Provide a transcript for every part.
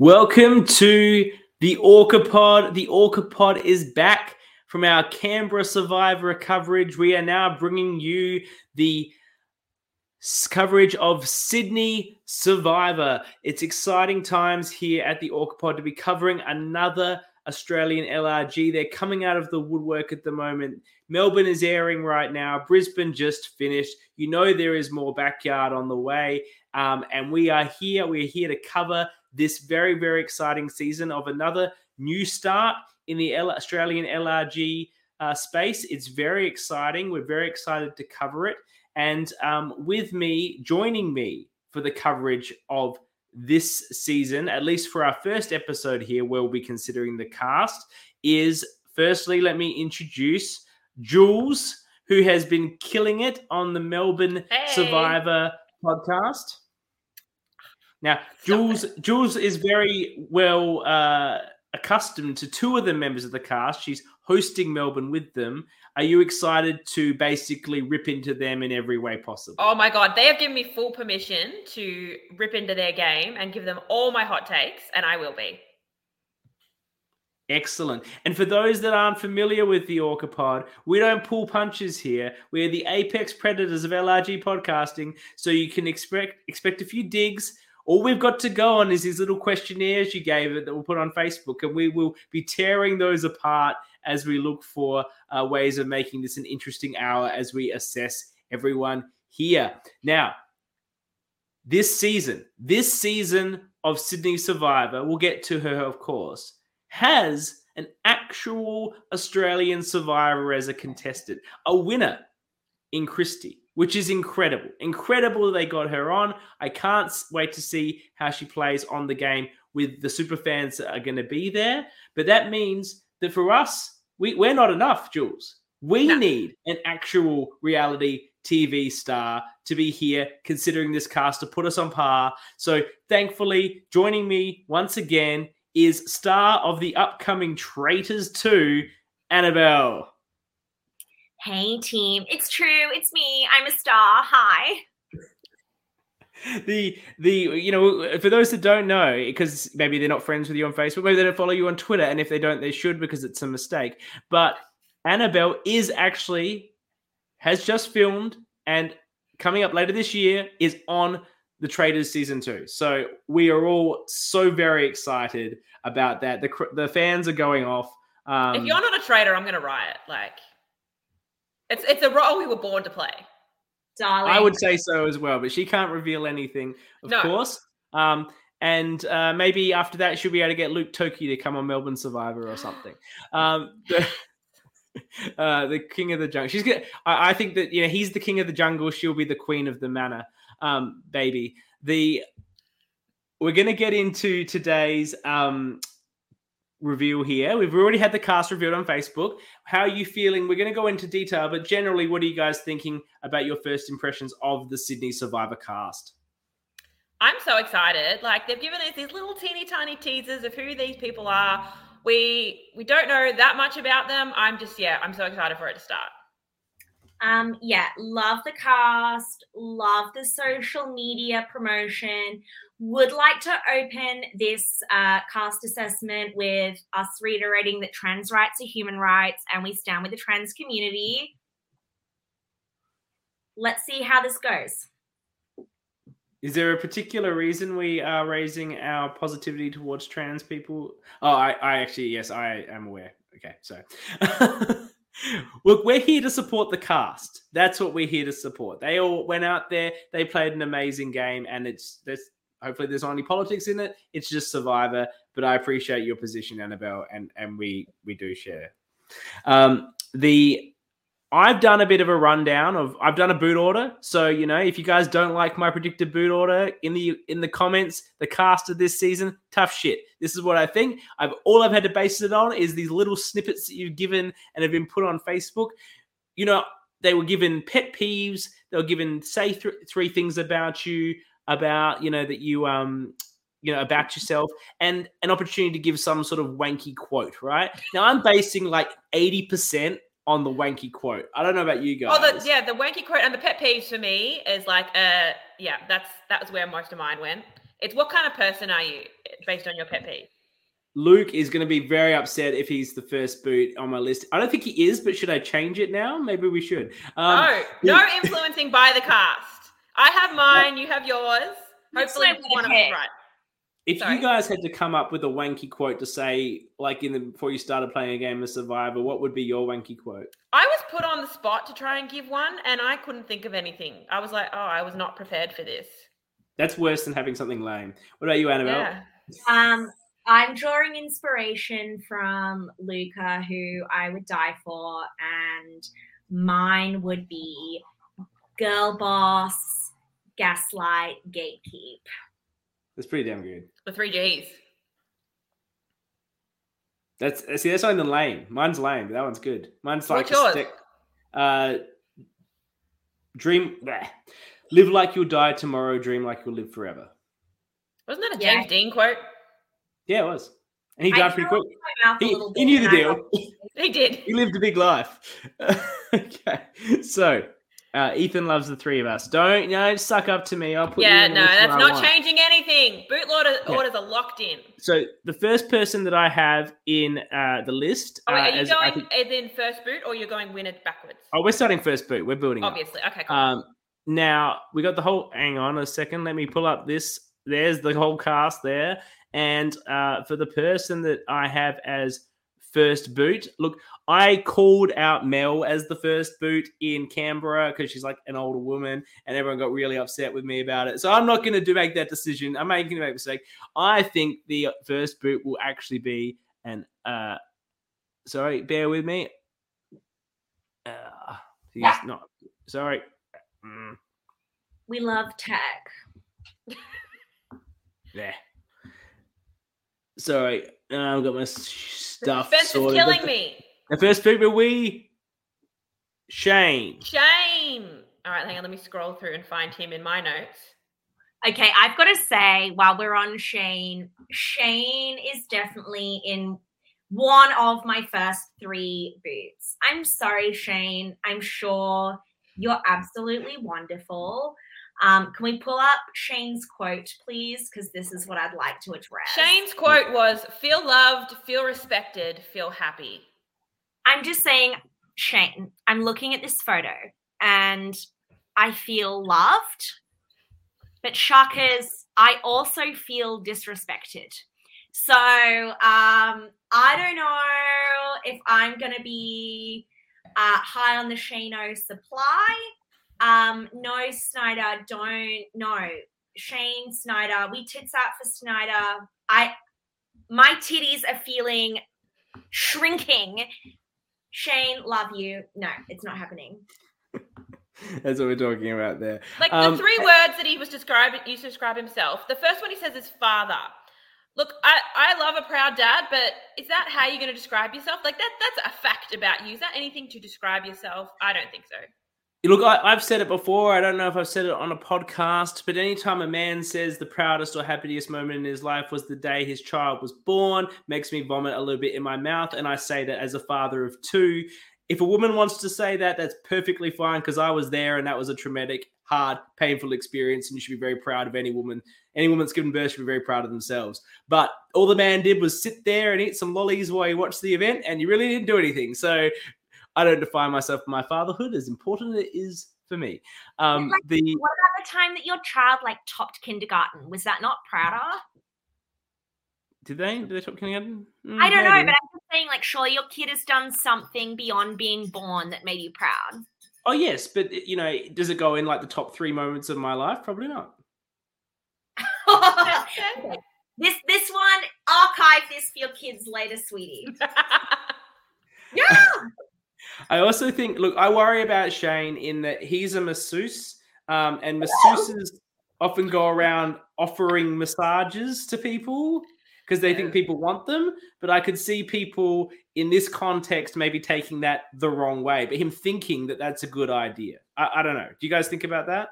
Welcome to the Orca Pod. The Orca Pod is back from our Canberra Survivor coverage. We are now bringing you the coverage of Sydney Survivor. It's exciting times here at the Orca Pod to be covering another Australian LRG. They're coming out of the woodwork at the moment. Melbourne is airing right now. Brisbane just finished. You know there is more backyard on the way. Um, and we are here. We're here to cover this very, very exciting season of another new start in the L- Australian LRG uh, space. It's very exciting. We're very excited to cover it. And um, with me, joining me for the coverage of this season, at least for our first episode here, where we'll be considering the cast, is firstly, let me introduce Jules, who has been killing it on the Melbourne Hey. Survivor podcast. Now, Jules Jules is very well uh, accustomed to two of the members of the cast. She's hosting Melbourne with them. Are you excited to basically rip into them in every way possible? Oh my god, they have given me full permission to rip into their game and give them all my hot takes, and I will be. Excellent. And for those that aren't familiar with the Orca Pod, we don't pull punches here. We're the apex predators of LRG podcasting, so you can expect expect a few digs. All we've got to go on is these little questionnaires you gave it that we'll put on Facebook, and we will be tearing those apart as we look for uh, ways of making this an interesting hour as we assess everyone here. Now, this season, this season of Sydney Survivor, we'll get to her, of course, has an actual Australian survivor as a contestant, a winner in Kristie, which is incredible. Incredible they got her on. I can't wait to see how she plays on the game with the super fans that are going to be there. But that means that for us, we, we're not enough, Jules. We No. need an actual reality TV star to be here, considering this cast to put us on par. So, thankfully, joining me once again is star of the upcoming Traitors 2, Annabel. Hey team, it's true. It's me. I'm a star. Hi. the the you know for those that don't know because maybe they're not friends with you on facebook maybe they don't follow you on twitter and if they don't they should because it's a mistake but annabel is actually has just filmed and coming up later this year is on the traitors season two so we are all so very excited about that the the fans are going off um if you're not a traitor, I'm gonna riot. Like, it's it's a role we were born to play. Darling. I would say so as well, but she can't reveal anything, of No. course. Um, and uh, maybe after that, she'll be able to get Luke Toki to come on Melbourne Survivor or something. Um, the, uh, the king of the jungle. She's good. I, I think that you know he's the king of the jungle. She'll be the queen of the manor, um, baby. The we're gonna get into today's um, reveal here. We've already had the cast revealed on Facebook. How are you feeling? We're going to go into detail, but generally, what are you guys thinking about your first impressions of the Sydney Survivor cast? I'm so excited. Like they've given us these little teeny tiny teasers of who these people are. We we don't know that much about them. I'm just yeah, I'm so excited for it to start. Um yeah, love the cast, love the social media promotion. Would like to open this uh, cast assessment with us reiterating that trans rights are human rights and we stand with the trans community. Let's see how this goes. Is there a particular reason we are raising our positivity towards trans people? Oh, I, I actually, yes, I am aware. Okay, so look, we're here to support the cast. That's what we're here to support. They all went out there, they played an amazing game, and it's there's hopefully there's any politics in it. It's just Survivor. But I appreciate your position, Annabel, and and we we do share. Um, the I've done a bit of a rundown of I've done a boot order. So, you know, if you guys don't like my predicted boot order in the in the comments, the cast of this season, tough shit. This is what I think. I've all I've had to base it on is these little snippets that you've given and have been put on Facebook. You know, they were given pet peeves, they were given say th- three things about you, about, you know, that you um you know about yourself and an opportunity to give some sort of wanky quote right now i'm basing like 80% on the wanky quote. I don't know about you guys. Oh, the, yeah, the wanky quote and the pet peeves for me is like, uh, yeah, that's that was where most of mine went. It's what kind of person are you based on your pet peeve? Luke is going to be very upset if he's the first boot on my list. I don't think he is, but should I change it now? Maybe we should. Um, no, no influencing by the cast. I have mine. You have yours. Hopefully, one of us right. If Sorry. you guys had to come up with a wanky quote to say, like in the before you started playing a game of Survivor, what would be your wanky quote? I was put on the spot to try and give one, and I couldn't think of anything. I was like, oh, I was not prepared for this. That's worse than having something lame. What about you, Annabel? Yeah. Um, I'm drawing inspiration from Luca, who I would die for, and mine would be girl boss, gaslight, gatekeep. That's pretty damn good. The three Gs. That's see, that's only the lame. Mine's lame, but that one's good. Mine's like What's yours? Stick, uh, dream. Bleh. Live like you'll die tomorrow. Dream like you'll live forever. Wasn't that a James yeah. Dean quote? Yeah, it was. And he died pretty quick. He, he knew the deal. he did. He lived a big life. okay. So uh, Ethan loves the three of us. Don't you know, suck up to me. I'll put yeah, no, that's not changing anything. Bootloader yeah. orders are locked in. So the first person that I have in uh, the list. Oh, wait, uh, are you going think, as in first boot or you're going win it backwards? Oh, we're starting first boot. We're building. Obviously. Up. Okay, cool. Um, now we got the whole. Hang on a second. Let me pull up this. There's the whole cast there. And uh, for the person that I have as first boot. Look, I called out Mel as the first boot in Canberra because she's like an older woman, and everyone got really upset with me about it. So I'm not going to do make that decision. I'm making a mistake. I think the first boot will actually be an. Uh, sorry, bear with me. Uh, he's not. Sorry. Mm. We love tech. yeah. Sorry, I've got my stuff. Spence is killing me. The first people we Shane. Shane. All right, hang on. Let me scroll through and find him in my notes. Okay, I've got to say, while we're on Shane, Shane is definitely in one of my first three boots. I'm sorry, Shane. I'm sure you're absolutely wonderful. Um, can we pull up Shane's quote, please? Because this is what I'd like to address. Shane's quote was feel loved, feel respected, feel happy. I'm just saying, Shane, I'm looking at this photo and I feel loved, but Sharkers, I also feel disrespected. So um, I don't know if I'm going to be uh, high on the Shano supply um, no, Snyder, don't. No, Shane Snyder. We tits out for Snyder. I, my titties are feeling shrinking. Shane, love you. No, it's not happening. That's what we're talking about there. Like um, the three words that he was describing, used to describe himself. The first one he says is father. Look, I, I love a proud dad, but is that how you're going to describe yourself? Like that that's a fact about you. Is that anything to describe yourself? I don't think so. Look, I, have said it before. I don't know if I've said it on a podcast, but anytime a man says the proudest or happiest moment in his life was the day his child was born, makes me vomit a little bit in my mouth. And I say that as a father of two. If a woman wants to say that, that's perfectly fine because I was there and that was a traumatic, hard, painful experience. And you should be very proud of any woman. Any woman that's given birth should be very proud of themselves. But all the man did was sit there and eat some lollies while he watched the event, and you really didn't do anything. So I don't define myself by my fatherhood, as important as it is for me. Um, like, the what about the time that your child like topped kindergarten? Was that not prouder? Did they? Did they top kindergarten? Mm, I don't maybe. know, but I'm just saying, like, surely your kid has done something beyond being born that made you proud. Oh yes, but you know, does it go in like the top three moments of my life? Probably not. this this one archive this for your kids later, sweetie. yeah. I also think, look, I worry about Shane in that he's a masseuse, um, and masseuses often go around offering massages to people because they think people want them. But I could see people in this context maybe taking that the wrong way, but him thinking that that's a good idea. I, I don't know. Do you guys think about that?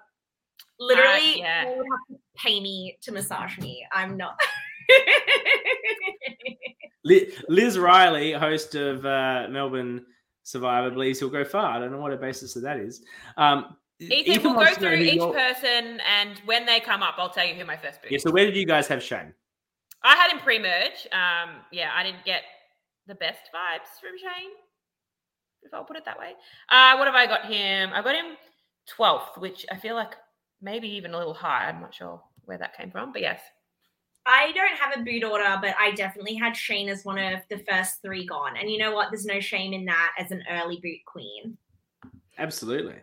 Literally, uh, yeah. would have to pay me to massage me. I'm not. Liz Riley, host of uh, Melbourne Survivor believes he'll go far. I don't know what a basis of that is. Um, Ethan, go wants to know through each your- person, and when they come up, I'll tell you who my first boot. Yeah. is. So where did you guys have Shane? I had him pre-merge. Um, yeah, I didn't get the best vibes from Shane, if I'll put it that way. Uh, what have I got him? I got him 12th, which I feel like maybe even a little high. I'm not sure where that came from, but yes. I don't have a boot order, but I definitely had Shane as one of the first three gone. And you know what? There's no shame in that as an early boot queen. Absolutely.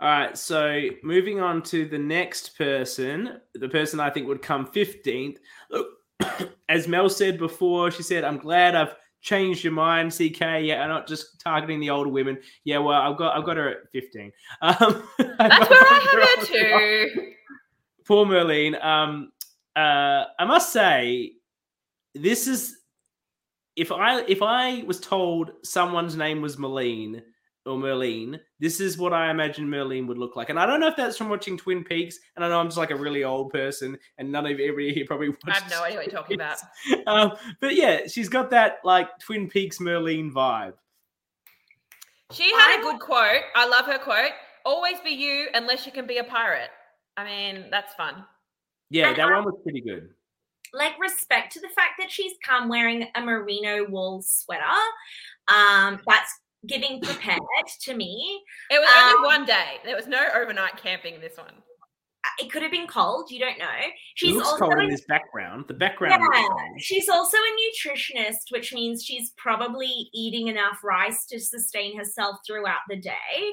All right. So moving on to the next person, the person I think would come 15th. Look, as Mel said before, she said, I'm glad I've changed your mind, CK. Yeah, I'm not just targeting the older women. Yeah, well, I've got I've got her at 15. Um, That's where I have her too. Poor Merlene. Um, uh, I must say, this is if I if I was told someone's name was Merlene or Merlene, this is what I imagine Merlene would look like. And I don't know if that's from watching Twin Peaks, and I know I'm just like a really old person, and none of everybody here probably watched. I have no idea what you're talking about. um, but yeah, she's got that like Twin Peaks Merlene vibe. She had a good quote. I love her quote. Always be you unless you can be a pirate. I mean, that's fun. Yeah, And that I- one was pretty good. Like respect to the fact that she's come wearing a merino wool sweater. Um, that's giving prepared to me. It was Um, only one day. There was no overnight camping in this one. It could have been cold. You don't know. It She's looks also cold in a- this background. The background. Yeah, cold. she's also a nutritionist, which means she's probably eating enough rice to sustain herself throughout the day.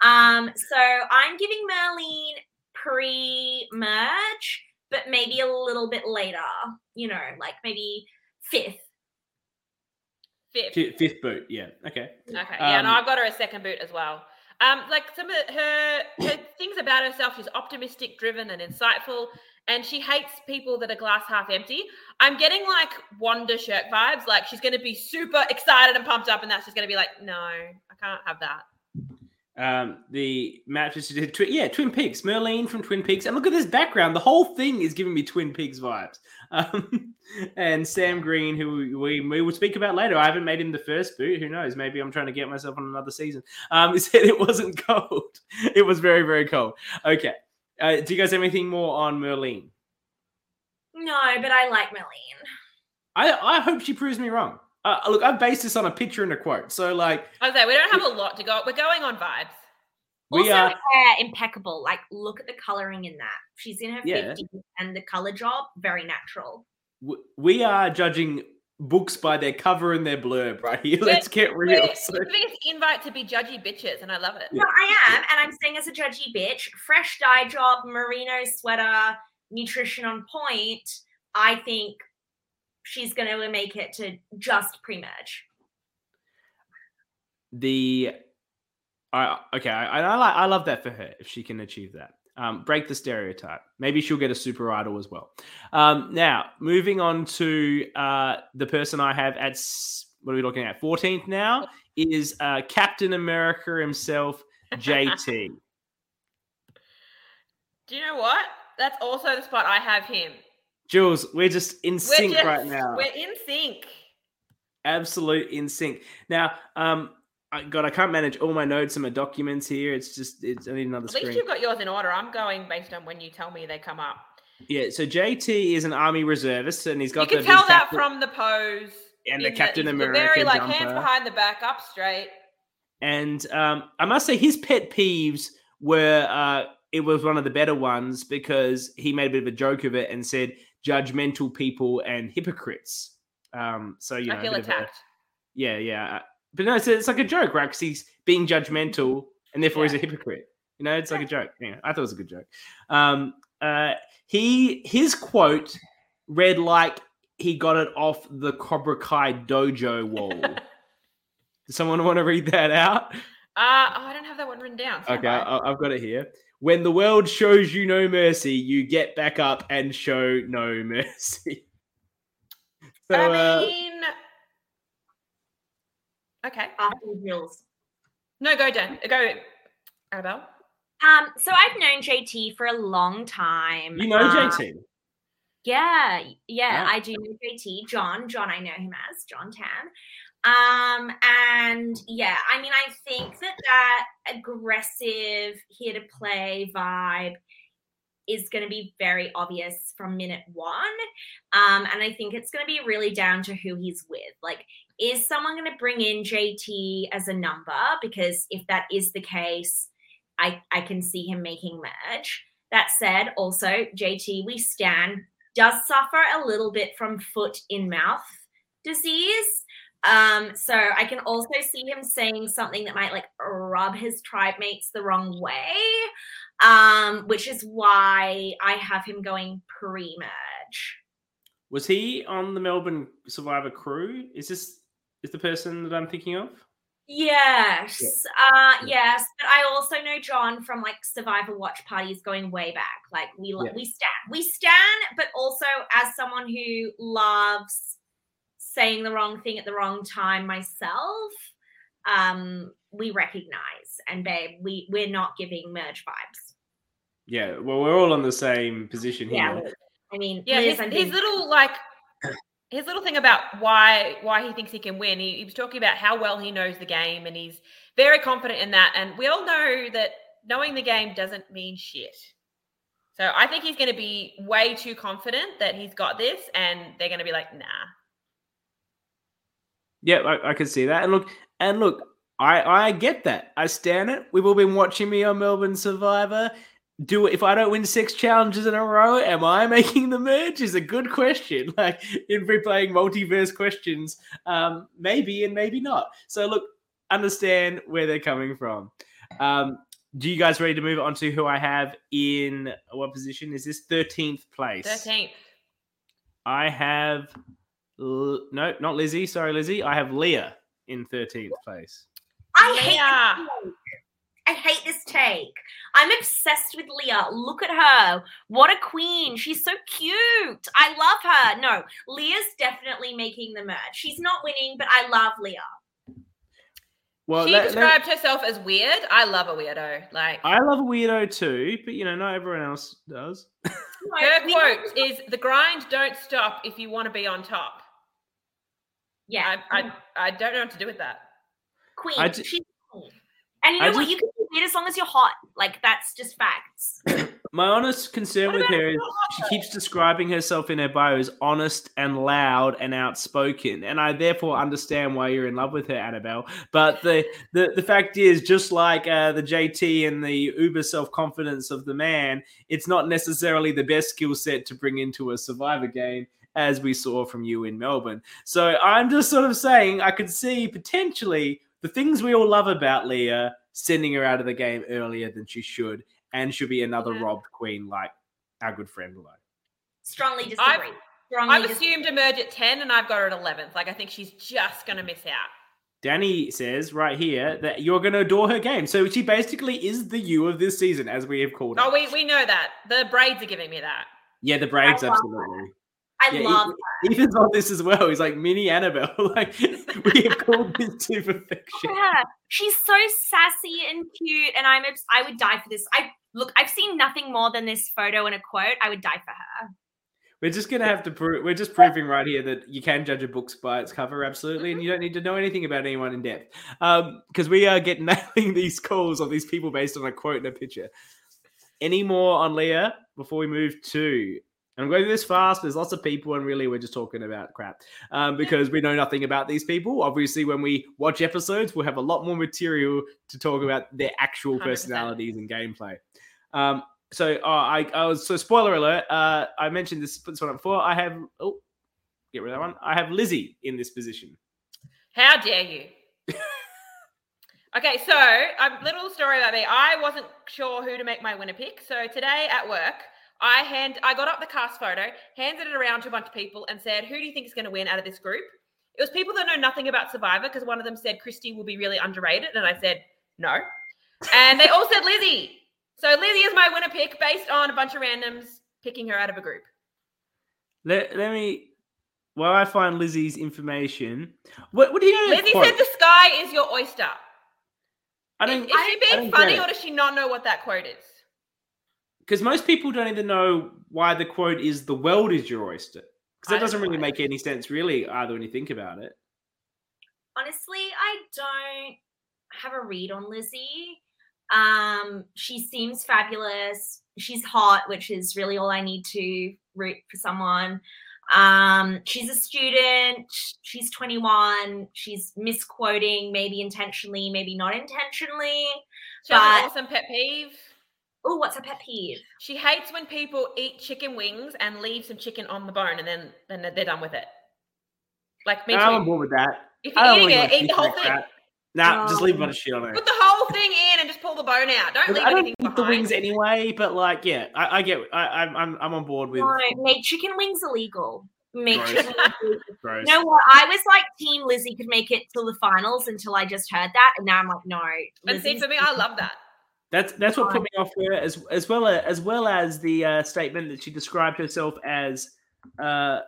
Um, so I'm giving Merlene pre-merge, but maybe a little bit later. You know, like maybe fifth. Fifth. Fifth boot. Yeah. Okay. Okay. Yeah, no, Um, I've got her a second boot as well. Um, like some of her her things about herself, she's optimistic, driven, and insightful, and she hates people that are glass half empty. I'm getting like Wanda Shirk vibes, like she's going to be super excited and pumped up, and that's just going to be like, no, I can't have that. Um, the matches did, twi- yeah, Twin Peaks, Merlene from Twin Peaks, and look at this background. The whole thing is giving me Twin Peaks vibes. Um, and Sam Green, who we, we will speak about later. I haven't made him the first boot. Who knows? Maybe I'm trying to get myself on another season. Um, he said it wasn't cold. It was very very cold. Okay. Uh, do you guys have anything more on Merlene? No, but I like Merlene. I I hope she proves me wrong. Uh, look, I've based this on a picture and a quote. So like I like, we don't have a lot to go. We're going on vibes. we also, are. hair impeccable. Like, look at the coloring in that. She's in her Yeah. 50s, and the color job very natural. we are judging books by their cover and their blurb right here. We're- Let's get real. So, giving invite to be judgy bitches, and I love it. Yeah. No, I am, and I'm saying as a judgy bitch, fresh dye job, merino sweater, nutrition on point. I think she's going to make it to just pre-merge. the I okay, I, I like I love that for her if she can achieve that. Um, break the stereotype. Maybe she'll get a super idol as well. Um, now moving on to uh, the person I have at what are we looking at? 14th now is uh, Captain America himself, JT. Do you know what? That's also the spot I have him. Jules, we're just in We're sync just- right now. We're in sync. absolute in sync. Now, um, I, God, I can't manage all my notes and my documents here. It's just, it's I need another At least you've got yours in order. I'm going based on when you tell me they come up. Yeah, so JT is an army reservist, and he's got You can the tell that captain- from the pose. and the in Captain he's America Very like jumper. hands behind the back, up straight. And um, I must say, his pet peeves were uh, it was one of the better ones because he made a bit of a joke of it and said judgmental people and hypocrites. Um, so you know, I feel of a- yeah, yeah. But no, it's, it's like a joke, right? Because he's being judgmental and therefore he's a hypocrite. You know, it's like a joke. Yeah, I thought it was a good joke. Um, uh, he his quote read like he got it off the Cobra Kai dojo wall. Does someone want to read that out? Uh, oh, I don't have that one written down. Okay. I, I've got it here. When the world shows you no mercy, you get back up and show no mercy. So, I uh, mean, okay. After Jules. No, go Dan. Go, Annabel. Um, so I've known JT for a long time. you know Um, JT. Yeah, yeah, Ah. I do know JT. John, John, I know him as John Tan. Um, and yeah, I mean, I think that that aggressive here to play vibe is going to be very obvious from minute one. Um, and I think it's going to be really down to who he's with. Like, is someone going to bring in JT as a number? Because if that is the case, I, I can see him making merge. That said, also, JT, we stand, does suffer a little bit from foot in mouth disease. Um, so I can also see him saying something that might like rub his tribe mates the wrong way. Um, which is why I have him going pre-merge. Was he on the Melbourne Survivor crew? Is this is the person that I'm thinking of? Yes. Uh yes. But I also know John from like Survivor watch parties going way back. Like we Yeah. we stand. We stand, but also as someone who loves saying the wrong thing at the wrong time myself, um, we recognize and babe, we we're not giving merge vibes. Yeah. Well, we're all on the same position here. Yeah. I mean, Yeah, his, I'm his little like his little thing about why why he thinks he can win. He, he was talking about how well he knows the game, and he's very confident in that. And we all know that knowing the game doesn't mean shit. So I think he's going to be way too confident that he's got this, and they're going to be like, nah. Yeah, I, I can see that. And look, and look, I I get that. I stand it. We've all been watching me on Melbourne Survivor. Do if I don't win six challenges in a row, am I making the merge? Is a good question. Like in replaying multiverse questions, um, maybe and maybe not. So look, understand where they're coming from. Um, do you guys ready to move on to who I have in what position? Is this thirteenth place? Thirteenth. I have L- no, not Lizzie. Sorry, Lizzie. I have Leah in thirteenth place. I hate Leah. this take. I hate this take. I'm obsessed with Leah. Look at her. What a queen. She's so cute. I love her. No, Leah's definitely making the merge. She's not winning, but I love Leah. Well, she let- let- described herself as weird. I love a weirdo. Like I love a weirdo too, but you know, not everyone else does. Her quote is, "The grind don't stop if you want to be on top." Yeah, I, I I don't know what to do with that. queen. I ju- She's queen. And you I know what? just- You can be weird as long as you're hot. Like that's just facts. My honest concern with her is she keeps describing herself in her bio as honest and loud and outspoken, and I therefore understand why you're in love with her, Annabel. But the the, the fact is, just like uh, the JT and the uber self confidence of the man, it's not necessarily the best skill set to bring into a Survivor game. As we saw from you in Melbourne. So I'm just sort of saying I could see potentially the things we all love about Leah sending her out of the game earlier than she should, and should be another Yeah. robbed queen like our good friend Lo. Strongly disagree. I've- Strongly I've disagree. assumed emerge at ten, and I've got her at eleventh. Like I think she's just gonna miss out. Danny says right here that you're going to adore her game. So she basically is the you of this season, as we have called her. Oh, we we know that the braids are giving me that. yeah, the braids, I love absolutely. I Yeah, love Ethan- Ethan's on this as well. He's like mini Annabel. like we have called this to perfection. her. She's so sassy and cute, and I'm obs- I would die for this. I look, I've seen nothing more than this photo and a quote. I would die for her. We're just gonna have to prove. We're just proving right here that you can judge a book by its cover, absolutely, and mm-hmm. you don't need to know anything about anyone in depth, um, because we are getting nailing these calls of these people based on a quote and a picture. Any more on Leah before we move to? And I'm going this fast. There's lots of people, and really, we're just talking about crap um, because we know nothing about these people. Obviously, when we watch episodes, we'll have a lot more material to talk about their actual 100%. personalities and gameplay. Um, so uh, I, I was so spoiler alert. Uh, I mentioned this put this one up before. I have oh, get rid of that one. I have Lizzie in this position. How dare you? okay, so a little story about me. I wasn't sure who to make my winner pick. So today at work, I hand I got up the cast photo, handed it around to a bunch of people, and said, "Who do you think is going to win out of this group?" It was people that know nothing about Survivor because one of them said Kristie will be really underrated, and I said no, and they all said Lizzie. So Lizzie is my winner pick based on a bunch of randoms picking her out of a group. Let, let me while I find Lizzie's information. What what do you Lizzie quote? said the sky is your oyster. I Is, don't. is she I being funny or does she not know what that quote is? Because most people don't even know why the quote is "the world is your oyster," because that don't doesn't really know. make any sense, really, either when you think about it. honestly, I don't have a read on Lizzie. Um, she seems fabulous. She's hot, which is really all I need to root for someone. Um, she's a student. She's 21. She's misquoting, maybe intentionally, maybe not intentionally. She has an awesome pet peeve. Oh, what's a pet peeve? She hates when people eat chicken wings and leave some chicken on the bone, and then then they're done with it. Like me I'm on board with that. If I you're eating like it, eat the whole like thing. that. Nah, just leave a bunch of shit on it. Put the whole thing in and just pull the bone out. Don't Look, leave I don't anything eat the wings anyway, but like, yeah, I, I get. I, I'm, I'm, I'm on board with. No, make chicken wings illegal. Make Gross. chicken wings. Gross. You know what? I was like, Team Lizzie could make it till the finals until I just heard that, and now I'm like, no. And see, Lizzie's- for me, I love that. That's that's what put me off her as as well as, as well as the uh, statement that she described herself as uh,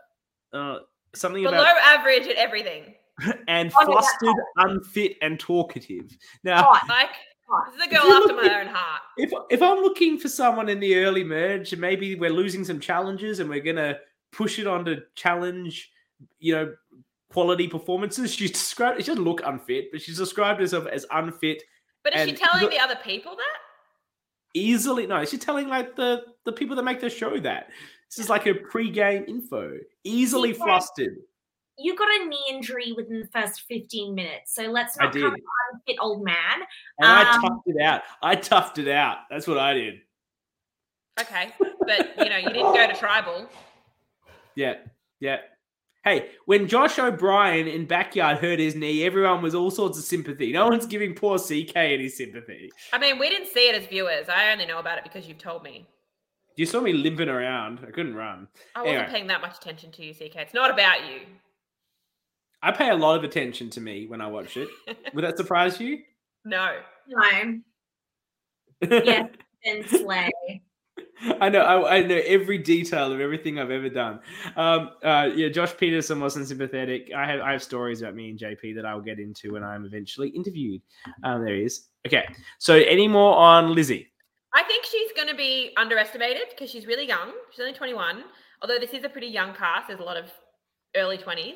uh, something Below about average at everything. and Oh, no, that's flustered, unfit, and talkative. Now, hot, Like this is a girl after look my own heart. if if I'm looking for someone in the early merge, and maybe we're losing some challenges, and we're gonna push it on to challenge, you know, quality performances. She described. She doesn't look unfit, but she's described herself as unfit But is she telling look- the other people that? easily. No, she's telling like the the people that make the show that this is like a pre-game info. Easily See, Greg, flustered. You got a knee injury within the first 15 minutes, so let's not come and unfit old man. I Um, toughed it out. I toughed it out. That's what I did. Okay, but you know you didn't go to tribal. Yeah, yeah. Hey, when Josh O'Brien in backyard hurt his knee, everyone was all sorts of sympathy. No one's giving poor CK any sympathy. I mean, we didn't see it as viewers. I only know about it because you've told me. You saw me limping around. I couldn't run. I wasn't Anyway. paying that much attention to you, CK. It's not about you. I pay a lot of attention to me when I watch it. Would that surprise you? no. No, yeah, then slay. I know. I, I know every detail of everything I've ever done. Um, uh, yeah, Josh Peterson wasn't sympathetic. I have I have stories about me and JP that I'll get into when I'm eventually interviewed. Um, there he is. Okay. So any more on Lizzie? I think she's going to be underestimated because she's really young. She's only 21. Although this is a pretty young cast, there's a lot of early 20s.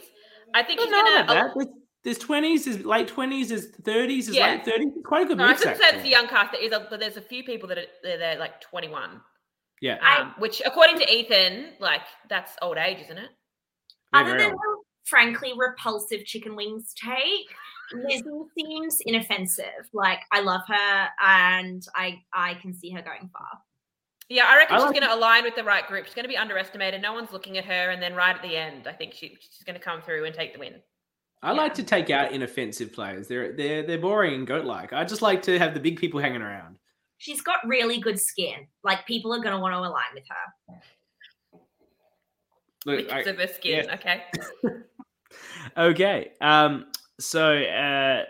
I think I she's going to. There's- There's twenties, there's late twenties, there's thirties, there's Yeah. late thirties. Quite a good No, I shouldn't say it's a young cast. There is a, but there's a few people that are they're, they're like 21. Yeah. I- Um, which, according to Ethan, like that's old age, isn't it? Yeah, Other than old. her frankly repulsive chicken wings take, Lizzie seems inoffensive. Like I love her, and I I can see her going far. Yeah, I reckon I she's like- going to align with the right group. She's going to be underestimated. No one's looking at her, and then right at the end, I think she, she's going to come through and take the win. I like to take out inoffensive players. They're they're they're boring and goat like. I just like to have the big people hanging around. She's got really good skin. Like people are going to want to align with her. Look, Because I- of her skin. yes. Okay. okay. Um. So, uh,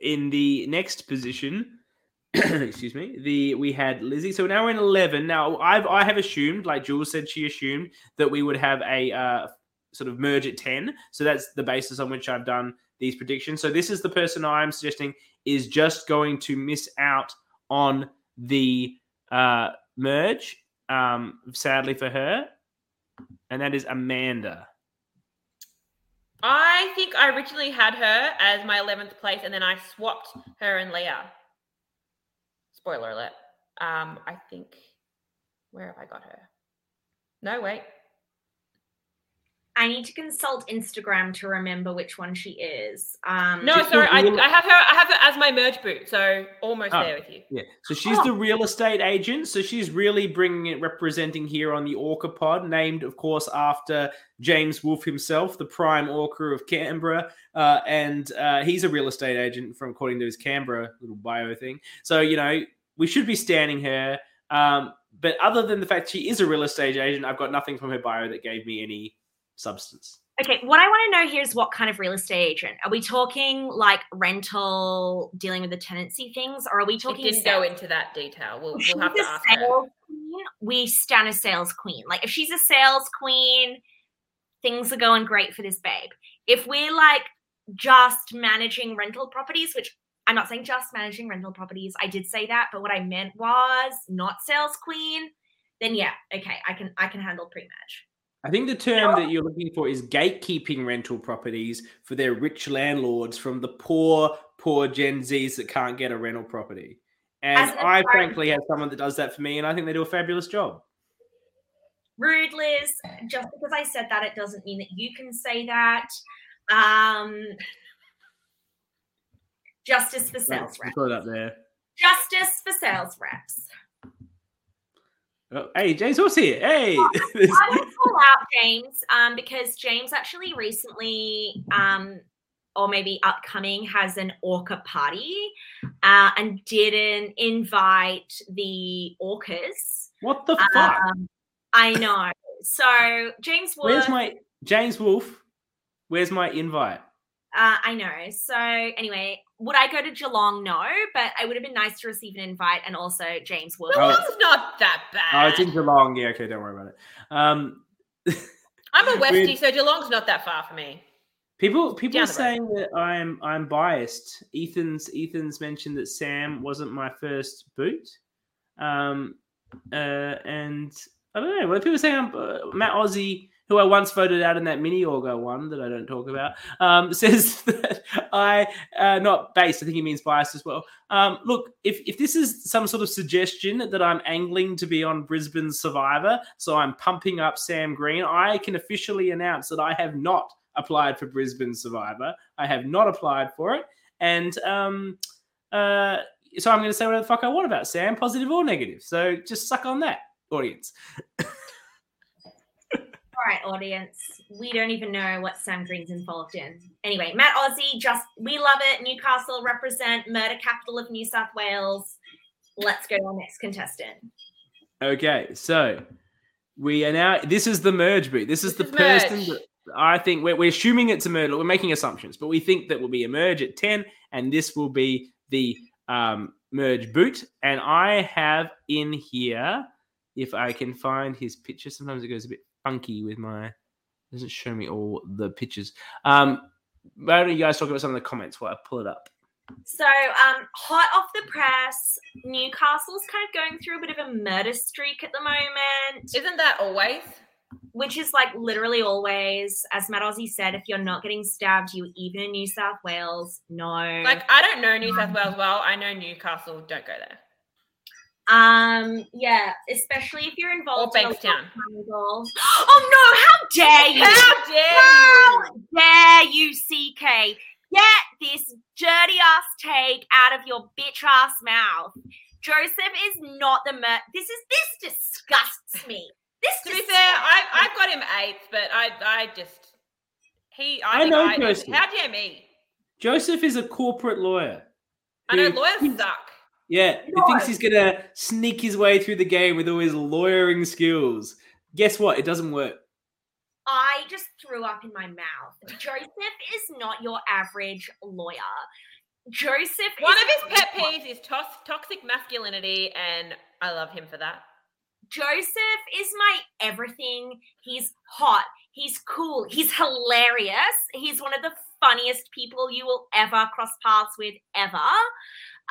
in the next position, excuse me, the we had Lizzie. So now we're in eleven. Now I've I have assumed, like Jules said, she assumed that we would have a uh, sort of merge at ten. So that's the basis on which I've done these predictions. So this is the person I'm suggesting is just going to miss out on the uh, merge. Um, sadly for her, and that is Amanda. I think I originally had her as my 11th place, and then I swapped her and Leah. Spoiler alert. Um, I think. Where have I got her? No, wait. I need to consult Instagram to remember which one she is. Um, No, She's sorry. the I, real- I have her. I have her as my merge boot, so almost Oh. there with you. Yeah. So she's Oh. the real estate agent. So she's really bringing it, representing here on the Orca Pod, named, of course, after James Wolfe himself, the prime Orca of Canberra. Uh, and uh, he's a real estate agent from according to his Canberra little bio thing. So, you know, we should be standing her. Um, but other than the fact she is a real estate agent, I've got nothing from her bio that gave me any substance. Okay, what I want to know here is what kind of real estate agent. Are we talking like rental, dealing with the tenancy things, or are we It talking? didn't go into that detail. We'll, we'll have to ask her. sales queen, we stand a sales queen. Like if she's a sales queen, things are going great for this babe. If we're like just managing rental properties, which I'm not saying just managing rental properties. I did say that, but what I meant was not sales queen. Then yeah, okay, I can I can handle pre-match. I think the term that you're looking for is gatekeeping rental properties for their rich landlords from the poor, poor Gen Zs that can't get a rental property. And I frankly have someone that does that for me, and I think they do a fabulous job. Rude, Liz. Just because I said that, it doesn't mean that you can say that. Um, justice for sales reps. put up there. Justice for sales reps. Oh, hey, James Horse here. Hey. I want to call out James um, because James actually recently, um, or maybe upcoming, has an orca party uh, and didn't invite the orcas. what the fuck? Um, I know. So James Wood, Where's my James Wolf? Where's my invite? uh, I know. So anyway, would I go to Geelong? No, but I would have been nice to receive an invite and also James Wood. Oh. Geelong's not that bad. Oh, bad. it's in Geelong. Yeah, okay, don't worry about it. Um, I'm a Westie, Weird. so Geelong's not that far for me. people people Down are the road. saying that I'm I'm biased. Ethan's Ethan's mentioned that Sam wasn't my first boot, um, uh, and I don't know. What people are saying? I'm, uh, Matt Aussie, who I once voted out in that mini Orgo one that I don't talk about, um, says that I uh, not based. I think he means biased as well. Um, look, if if this is some sort of suggestion that I'm angling to be on Brisbane Survivor, so I'm pumping up Sam Green, I can officially announce that I have not applied for Brisbane Survivor. I have not applied for it, and um, uh, so I'm going to say whatever the fuck I want about Sam, positive or negative. So just suck on that, audience. Right, audience. We don't even know what Sam Green's involved in. Anyway, Matt Aussie, just we love it. Newcastle represent murder capital of New South Wales. Let's go to our next contestant. Okay, so we are now. This is the merge boot. This is This the is person merge. that I think we're, we're assuming it's a merge. We're making assumptions, but we think that will be a merge at ten, and this will be the um, merge boot. And I have in here, if I can find his picture. Sometimes it goes a bit funky with my. Doesn't show me all the pictures. Um, why don't you guys talk about some of the comments while I pull it up? So, um, hot off the press, Newcastle's kind of going through a bit of a murder streak at the moment, Isn't that always? which is like literally always, as Matt Aussie said, if you're not getting stabbed, you even in New South Wales, no. Like, I don't know New South Wales well. I know Newcastle. Don't go there. Um, yeah, especially if you're involved in a Bankstown. Oh no! How dare you? How dare How you? dare you, CK? Get this dirty ass take out of your bitch ass mouth. Joseph is not the mer. This is this disgusts me. This To be disgusts fair, I, me. I've got him eighth, but I, I just he. I, I know I, Joseph. How dare me? Joseph is a corporate lawyer. I know who lawyers thinks- suck. Yeah, he No. thinks he's gonna sneak his way through the game with all his lawyering skills. Guess what? It doesn't work. I just threw up in my mouth. Joseph is not your average lawyer. Joseph. One is of his pet peeves is tos- toxic masculinity, and I love him for that. Joseph is my everything. He's hot. He's cool. He's hilarious. He's one of the funniest people you will ever cross paths with ever.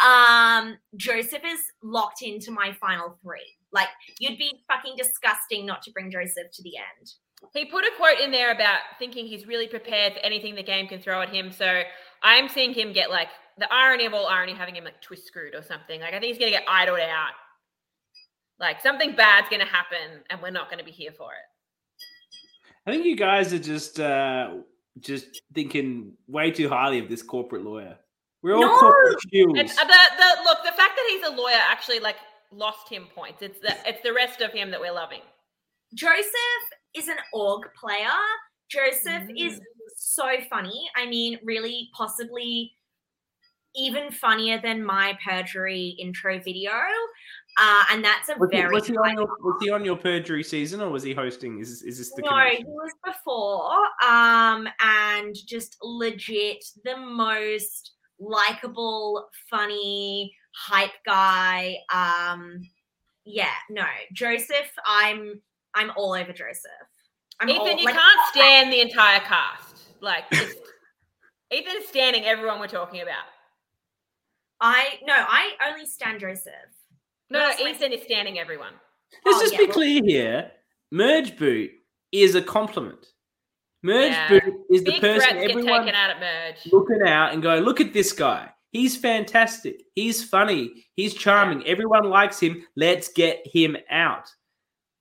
Um, Joseph is locked into my final three. Like you'd be fucking disgusting not to bring Joseph to the end. He put a quote in there about thinking he's really prepared for anything the game can throw at him. So I'm seeing him get like the irony of all irony, having him like twist screwed or something. Like I think he's gonna get idled out. Like something bad's gonna happen, and we're not gonna be here for it. I think you guys are just uh just thinking way too highly of this corporate lawyer. We're all No! corporate And uh, the the look, the fact that he's a lawyer actually like lost him points. It's the it's the rest of him that we're loving. Joseph is an org player. Joseph is Mm. so funny. I mean, really, possibly even funnier than my perjury intro video. Uh, and that's a Was he, very was, he on your, was he on your perjury season or was he hosting? Is, is this the no, connection? he was before, um, and just legit the most likable, funny, hype guy. Um, yeah, no, Joseph, I'm I'm all over Joseph. I'm Ethan, all, you like, can't stand the entire cast. Like just, Ethan is standing everyone we're talking about. I no, I only stand Joseph. No, no, That's my- Ethan is standing everyone. Let's Oh, just yeah, be well- clear here. Merge boot is a compliment. Merge Yeah. boot is the person threats everyone taken out at merge. looking out and going, look at this guy. He's fantastic. He's funny. He's charming. Everyone likes him. Let's get him out.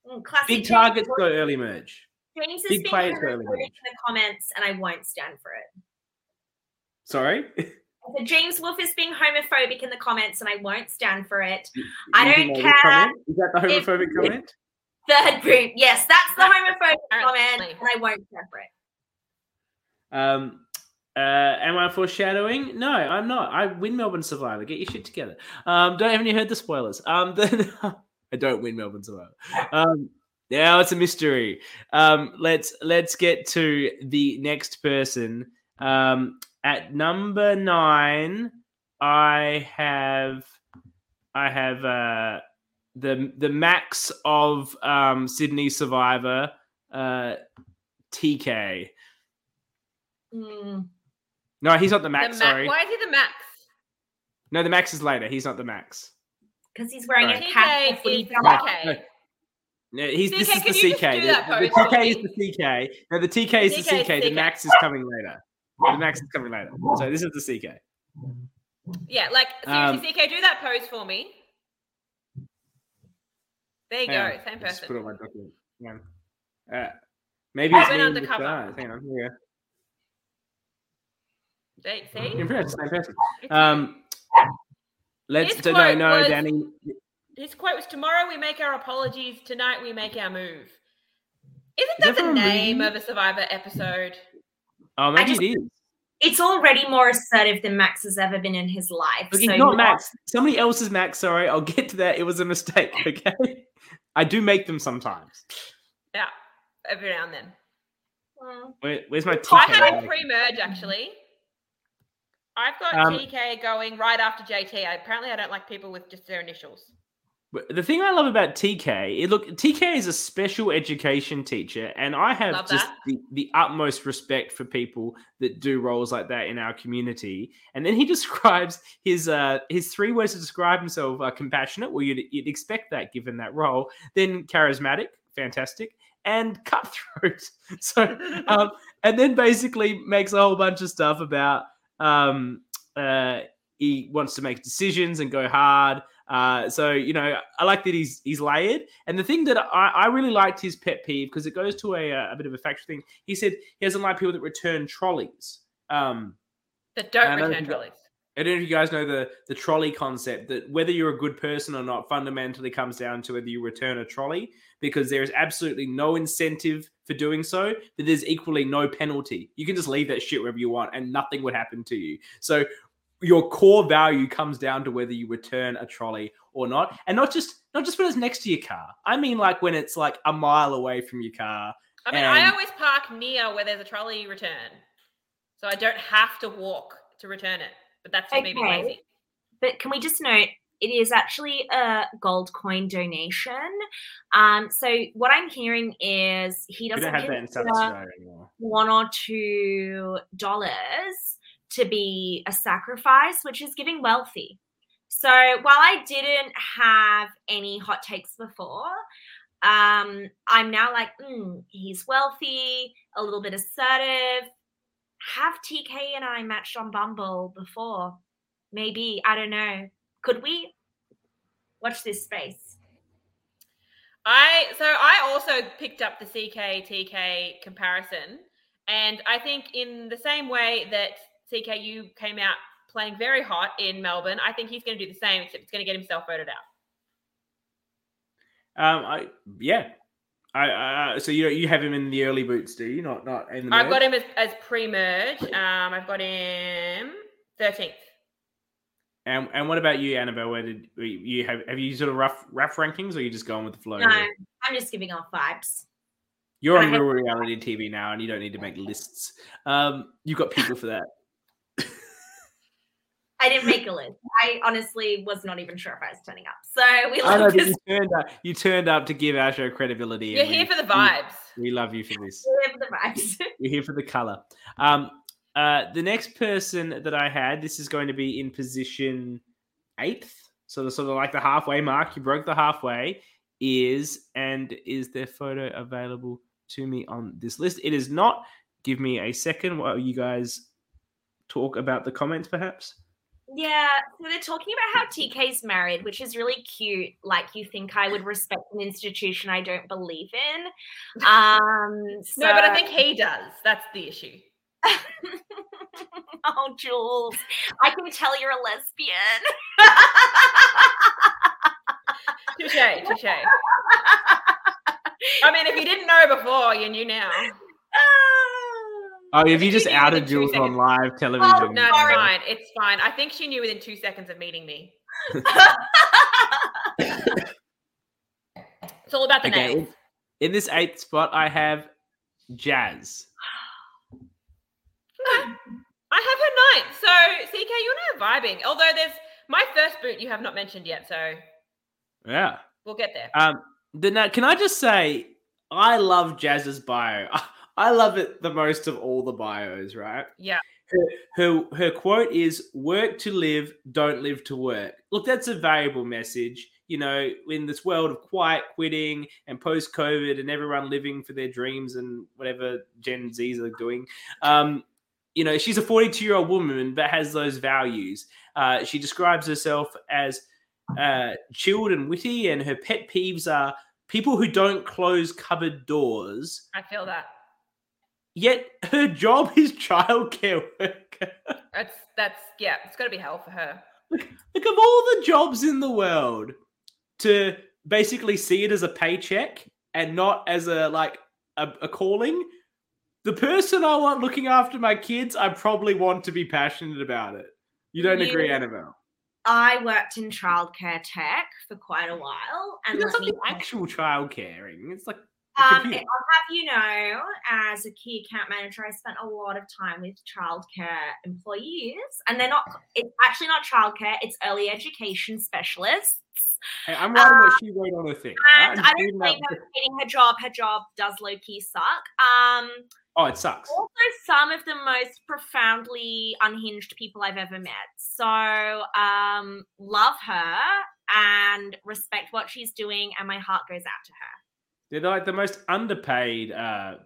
Mm, Classic Big James targets Wolfe- go early merge. James big being players go early merge. in the comments, and I won't stand for it. Sorry? So James Wolf is being homophobic in the comments, and I won't stand for it. I don't care comment? Is that the if- homophobic comment? Third group, yes, that's the homophobic comment, Apparently. and I won't stand for it. Um, uh, am I foreshadowing? No, I'm not. I win Melbourne Survivor. Get your shit together. Um, don't haven't you heard the spoilers? Um, then I don't win Melbourne Survivor. Um, now it's a mystery. Um, let's let's get to the next person. Um, at number nine, I have I have uh the the max of um Sydney Survivor, uh TK. Mm, No, he's not the The max. ma- sorry. Why is he the max? No, the max is later. He's not the max. because he's wearing Right. a cap. TK is jumper. No, he's this is the CK. do The, the pose for TK is the CK. No, the TK is the TK is CK. The CK. max is coming later. The max is coming later. So this is the CK. Yeah, like seriously, Um, CK, do that pose for me. There you Hang on, go, same Just put person. on my document. Hang on. Uh, maybe I it's went in undercover. disguise. Hang on. Here. See, see? You're pretty the same person. It's. Um, let's His do, no, no, was- Danny. His quote was, "Tomorrow we make our apologies. Tonight we make our move." Isn't Is that that the name movie? of a Survivor episode? Oh, maybe just- it is. It's already more assertive than Max has ever been in his life. Look, so not you Max. Somebody else's Max. Sorry, I'll get to that. It was a mistake. Okay, I do make them sometimes. Yeah, every now and then. Where, where's my TK? I had a pre-merge actually. I've got Um, TK going right after JT. I, apparently, I don't like people with just their initials. The thing I love about TK, it, look, TK is a special education teacher, and I have Love just the, the utmost respect for people that do roles like that in our community. And then he describes his uh, his three words to describe himself are compassionate. Well, you'd, you'd expect that given that role. Then charismatic, fantastic, and cutthroat. so, um, and then basically makes a whole bunch of stuff about um, uh, he wants to make decisions and go hard. Uh, so you know, I like that he's he's layered. And the thing that I, I really liked his pet peeve because it goes to a, a bit of a factual thing. He said he doesn't like people that return trolleys. Um, That don't return trolleys. I don't know if you guys know the the trolley concept that whether you're a good person or not fundamentally comes down to whether you return a trolley because there is absolutely no incentive for doing so, but there's equally no penalty. You can just leave that shit wherever you want and nothing would happen to you. So your core value comes down to whether you return a trolley or not. And not just not just when it's next to your car. I mean like when it's like a mile away from your car. I mean, I always park near where there's a trolley return, so I don't have to walk to return it. But that's just me lazy. But can we just note it is actually a gold coin donation. Um, so what I'm hearing is he doesn't have that in South Australia anymore. one or two dollars to be a sacrifice, which is giving wealthy. So while I didn't have any hot takes before, um, I'm now like, mm, he's wealthy, a little bit assertive. Have TK and I matched on Bumble before? Maybe I don't know. Could we? Watch this space. I so I also picked up the CK TK comparison, and I think in the same way that CKU came out playing very hot in Melbourne, I think he's going to do the same, except he's going to get himself voted out. Um, I yeah, I uh, so you you have him in the early boots, do you? Not not in the. I've got him as, as pre-merge. Um, I've got him thirteenth. And and what about you, Annabel? Where did you- you have have you sort of rough rough rankings, or are you just going with the flow? No, here? I'm just giving off vibes. You're on real reality TV now, and you don't need to make lists. Um, you've got people for that. I didn't make a list. I honestly was not even sure if I was turning up. So we I know, love this. you turned up. You turned up to give our show credibility. You're here we- for the vibes. We love you for this. We live the vibes. You're here for the color. Um, uh, the next person that I had, this is going to be in position eighth, so the sort of like the halfway mark. You broke the halfway. Is and is their photo available to me on this list? It is not. Give me a second while you guys talk about the comments, perhaps. Yeah, so they're talking about how TK's married, which is really cute. Like you think I would respect an institution I don't believe in. Um, No, but I think he does. That's the issue. oh, Jules, I can tell you're a lesbian. Touche, touche. I mean, if you didn't know before, you knew now. Oh, if you just outed Jules on live television. No, it's fine. It's fine. I think she knew within two seconds of meeting me. It's all about the Okay, nails. in, this eighth spot, I have Jazz. Okay. I have her ninth. So, CK, you and I are vibing. Although there's my first boot you have not mentioned yet. So Yeah. we'll get there. Um. Then now, can I just say, I love Jazz's bio. I love it the most of all the bios. Right. Yeah. Her, her her quote is "Work to live, don't live to work." Look, that's a valuable message. You know, in this world of quiet quitting and post COVID and everyone living for their dreams and whatever Gen Zs are doing. Um, you know, she's a 42 year old woman but has those values. Uh, she describes herself as uh, chilled and witty, and her pet peeves are people who don't close cupboard doors. I feel that. Yet her job is childcare worker. That's that's yeah. It's got to be hell for her. Look, of all the jobs in the world, to basically see it as a paycheck and not as a like a, a calling. The person I want looking after my kids, I probably want to be passionate about it. You don't You- agree, Annabel? I worked in childcare tech for quite a while, and That's not the actual child caring. It's like a Um. I'll have you know, as a key account manager, I spent a lot of time with childcare employees, and they're not. It's actually not childcare; it's early education specialists. Hey, I'm writing what she wrote on her thing. And I'm I don't reading blame out- her hating her job. Her job does low key suck. Um, Oh, it sucks. also some of the most profoundly unhinged people I've ever met. So, um, love her and respect what she's doing, and my heart goes out to her. They're like the most underpaid uh,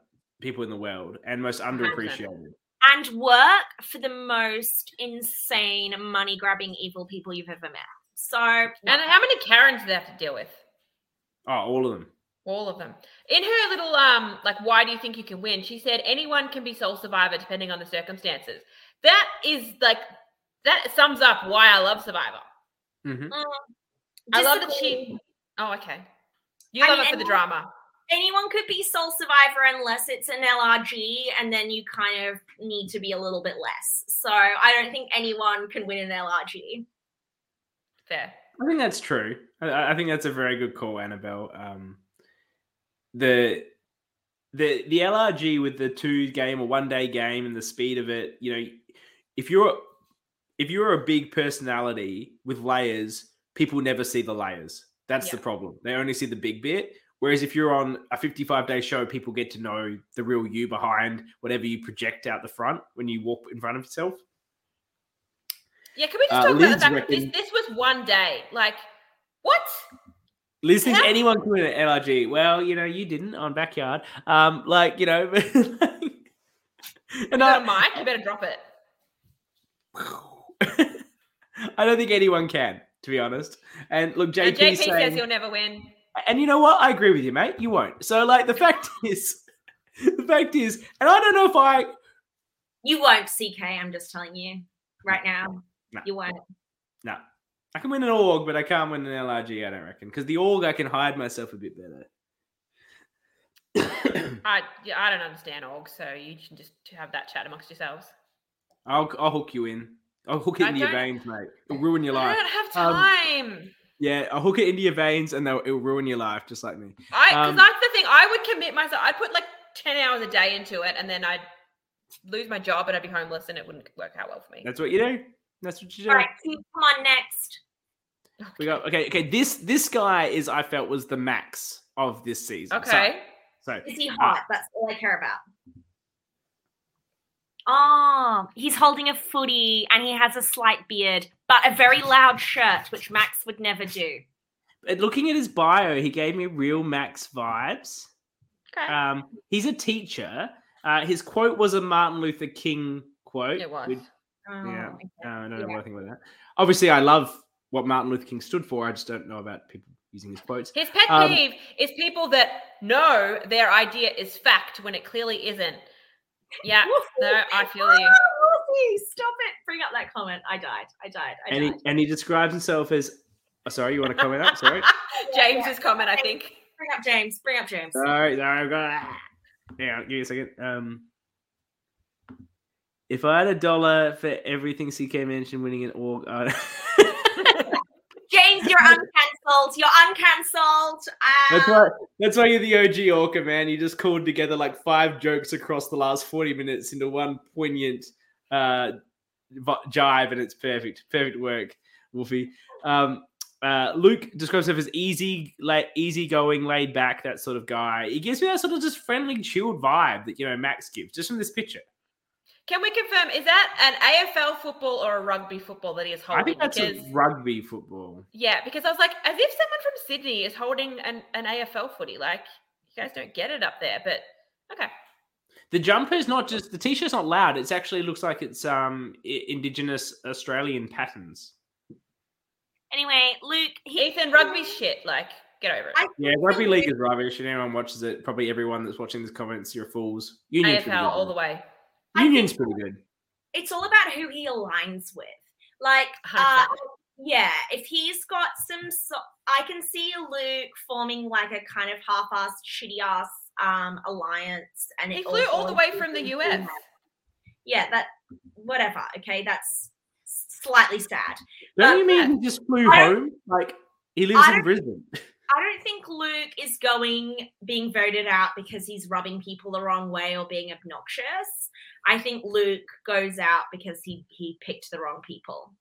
people in the world and most underappreciated. and work for the most insane money grabbing evil people you've ever met. So And how many Karens do they have to deal with? Oh, all of them. All of them. In her little um, like, why do you think you can win? She said anyone can be sole survivor depending on the circumstances. That is like that sums up why I love Survivor. hmm I love that disagree. she. Oh, okay. You I love mean, it for the drama. anyone could be sole survivor unless it's an LRG, and then you kind of need to be a little bit less. So I don't think anyone can win an LRG. Fair. I think that's true. I, I think that's a very good call, Annabel. Um, the the the LRG with the two game or one day game and the speed of it, you know, if you're if you're a big personality with layers, people never see the layers. That's the problem. They only see the big bit. Whereas if you're on a 55 day show, people get to know the real you behind whatever you project out the front when you walk in front of yourself. Yeah, can we just Uh, talk about the fact that this, this was one day? Like, what? Liz thinks How- anyone can win an LRG. Well, you know, you didn't on backyard. Um, like you know, like- You and I, mic? You better drop it. I don't think anyone can, to be honest. And look, JP, And JP saying, says he'll never win. and you know what? I agree with you, mate. You won't. So, like, the fact is, the fact is, and I don't know if I, You won't, CK. I'm just telling you right now. No. You won't. no, I can win an org, but I can't win an LRG. I don't reckon because the org I can hide myself a bit better. I I don't understand org, so you should just have that chat amongst yourselves. I'll I'll hook you in. I'll hook it I into your veins, mate. It'll ruin your life. I don't have Um, time. Yeah, I'll hook it into your veins, and they'll, it'll ruin your life, just like me. I because um, that's the thing. I would commit myself. I'd put like ten hours a day into it, and then I'd lose my job and I'd be homeless, and it wouldn't work out well for me. That's what you do. That's what you do. All right, Q, come on next. We got okay. Okay, this this guy is I felt was the max of this season. Okay. So, Is he uh, hot? That's all I care about. Oh, he's holding a footy and he has a slight beard, but a very loud shirt, which Max would never do. But looking at his bio, he gave me real Max vibes. Okay. Um, he's a teacher. Uh, his quote was a Martin Luther King quote. it was. which- Oh, yeah, okay. uh, I don't know Yeah. what I think about that. Obviously, I love what Martin Luther King stood for. I just don't know about people using his quotes. His pet Um, peeve is people that know their idea is fact when it clearly isn't. Yeah, no, I feel you. Oh, stop it. Bring up that comment. I died. I died. I And he, and he describes himself as. Oh, sorry, you want to comment up? Sorry. James's comment, I think. Bring up James. Bring up James. Sorry, sorry, I've got. Yeah, give me a second. Um, if I had a dollar for everything CK mentioned winning an org, uh, James, you're uncancelled. You're uncancelled. that's Uh, why that's why you're the OG Orca man. You just called together like five jokes across the last forty minutes into one poignant uh, jive, and it's perfect. Perfect work, Wolfie. Um, uh, Luke describes himself as easy, like easygoing, laid back, that sort of guy. He gives me that sort of just friendly, chilled vibe that you know Max gives just from this picture. Can we confirm, is that an AFL football or a rugby football that he is holding? I think that's because, a rugby football. yeah, because I was like, as if someone from Sydney is holding an, an AFL footy. Like, you guys don't get it up there, but okay. The jumper's not just the t-shirt's not loud. It actually looks like it's um indigenous Australian patterns. anyway, Luke. He, Ethan, rugby shit. Like, get over it. I Yeah, rugby league is rubbish, and anyone watches it. Probably everyone that's watching this comments, you're fools. Union's pretty AFL all the way. Union's pretty good. it's all about who he aligns with. Like, uh, yeah, if he's got some, so- I can see Luke forming like a kind of half-assed, shitty-ass um, alliance, and He flew all the way from the US. Yeah, that whatever. Okay, that's slightly sad. Don't But- you mean he just flew home? Like he lives in Brisbane. I don't think Luke is going being voted out because he's rubbing people the wrong way or being obnoxious. I think Luke goes out because he he picked the wrong people.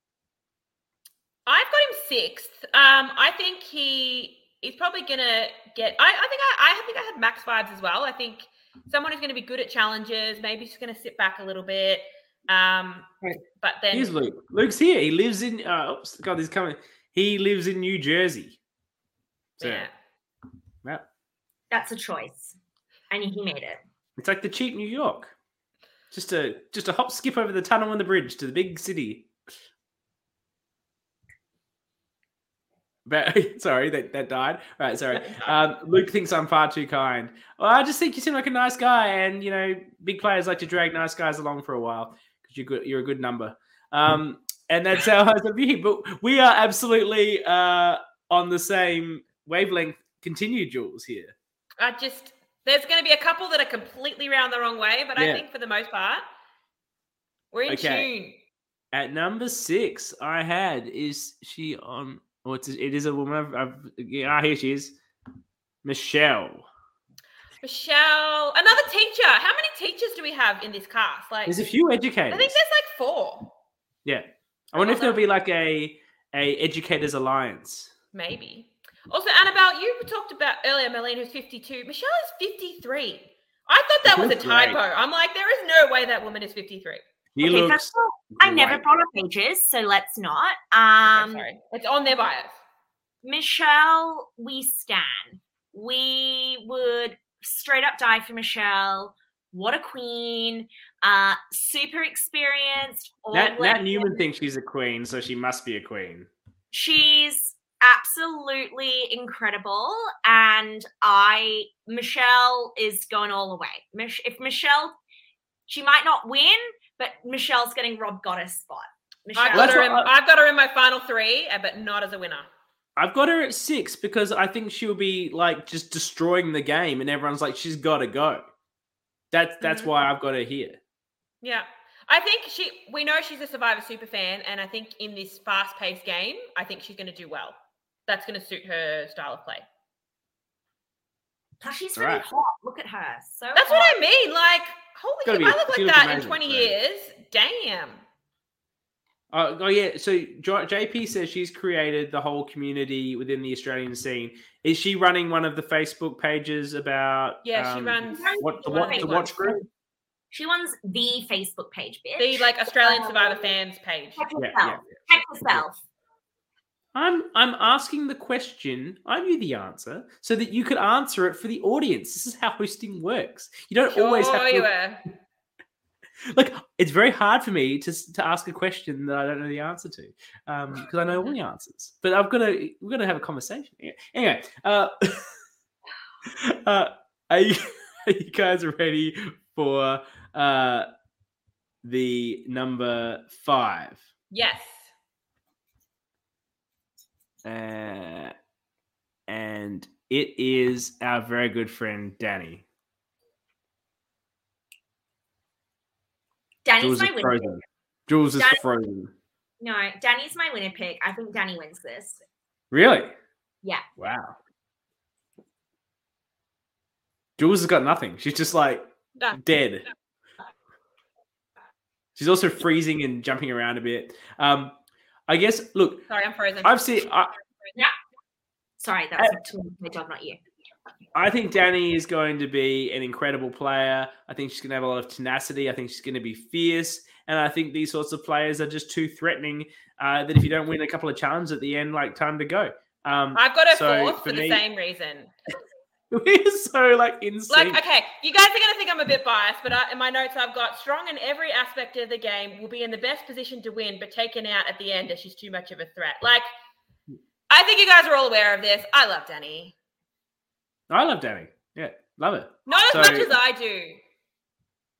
I've got him sixth. Um, I think he is probably gonna get. I, I think I, I think I had Max vibes as well. I think someone who's going to be good at challenges. Maybe just going to sit back a little bit. Um, but then Here's Luke. Luke's here. He lives in. Uh, oops, God, he's coming. He lives in New Jersey. Yeah. yeah, That's a choice, and he made it. it's like the cheap New York. Just a just a hop, skip over the tunnel and the bridge to the big city. But sorry, that, that died. All right, sorry. Um, Luke thinks I'm far too kind. Well, I just think you seem like a nice guy, and you know, big players like to drag nice guys along for a while because you're good. You're a good number. Um, and that's our host of you. But we are absolutely uh, on the same wavelength. Continue, Jules here. I just there's going to be a couple that are completely round the wrong way, but Yeah. I think for the most part, we're in Okay. tune. At number six, I had is she on? Oh, it's it is a woman. I've, I've yeah, ah, here she is, Michelle. Michelle, another teacher. How many teachers do we have in this cast? Like, There's a few educators. I think there's like four, yeah, I wonder if there'll be like a a educators alliance. maybe. Also, Annabel, you talked about earlier, Marlene, who's 52. Michelle is 53. I thought that was a That's great. typo. I'm like, there is no way that woman is 53. He okay, looks. first of all, I never great. brought up ages, so let's not. Okay, Um, sorry. It's on their bios. Michelle, we stan. We would straight up die for Michelle. What a queen! Uh, super experienced. all Nat, Nat. Newman thinks she's a queen, so she must be a queen. she's absolutely incredible and i michelle is going all the way Mich- if michelle she might not win but michelle's getting rob goddess spot michelle I've got, her in, I- I've got her in my final three, uh, but not as a winner. I've got her at six because I think she'll be like just destroying the game, and everyone's like, she's got to go. That's that's Mhm. why I've got her here. Yeah. I think she, we know she's a Survivor super fan, and I think in this fast paced game, I think she's going to do well. That's going to suit her style of play. plus she's All really right. hot look at her so That's what. I mean. Like, holy Gotta shit, be- I look like looks that in 20 so- years. Damn. Uh, oh yeah, so J- JP says she's created the whole community within the Australian scene. Is she running one of the Facebook pages about? Yeah, she um, runs. What the what the watch group? She runs the Facebook page, bitch. The like Australian Um, Survivor fans page. Check Yeah, yourself. yeah, Check yourself. I'm I'm asking the question. I knew the answer, so that you could answer it for the audience. This is how hosting works. You don't always have Sure to you were. like. It's very hard for me to to ask a question that I don't know the answer to, because I know all the answers. But I've got to we're going to have a conversation. Anyway, uh, uh, are you are you guys ready for uh the number five? Yes. Uh, and it is our very good friend Danny. Danny's Jules my winner. Jules is Danny- frozen. No, Danny's my winner pick. I think Danny wins this. Really? Yeah. Wow. Jules has got nothing. She's just like No. dead. She's also freezing and jumping around a bit. Um, I guess. Look, Sorry, I'm frozen. I've seen. I, Sorry, that was my job, not you. I think Danny is going to be an incredible player. I think she's going to have a lot of tenacity. I think she's going to be fierce. And I think these sorts of players are just too threatening uh, that if you don't win a couple of challenges at the end, like time to go. Um, I've got a so fourth for for the same reason. we're so like insane. Like, okay, you guys are going to think I'm a bit biased, but I, in my notes, I've got strong in every aspect of the game, will be in the best position to win, but taken out at the end as she's too much of a threat. Like, I think you guys are all aware of this. I love Danny. I love Danny. Yeah, love it. Not as So- much as I do.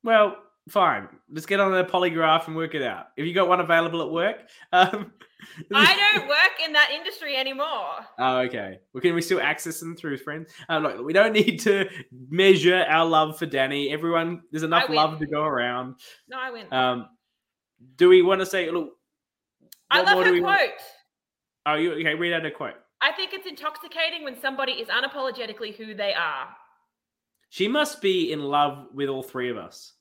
Well, fine. Let's get on the polygraph and work it out. If you got one available at work, um, I don't work in that industry anymore. Oh, okay. Well, can we still access them through friends? Uh, look, we don't need to measure our love for Danny. Everyone, there's enough love to go around. No, I win. Um, do we want to say, look? I what love more do her we quote. want- Oh, you okay? Read out a quote. I think it's intoxicating when somebody is unapologetically who they are. She must be in love with all three of us.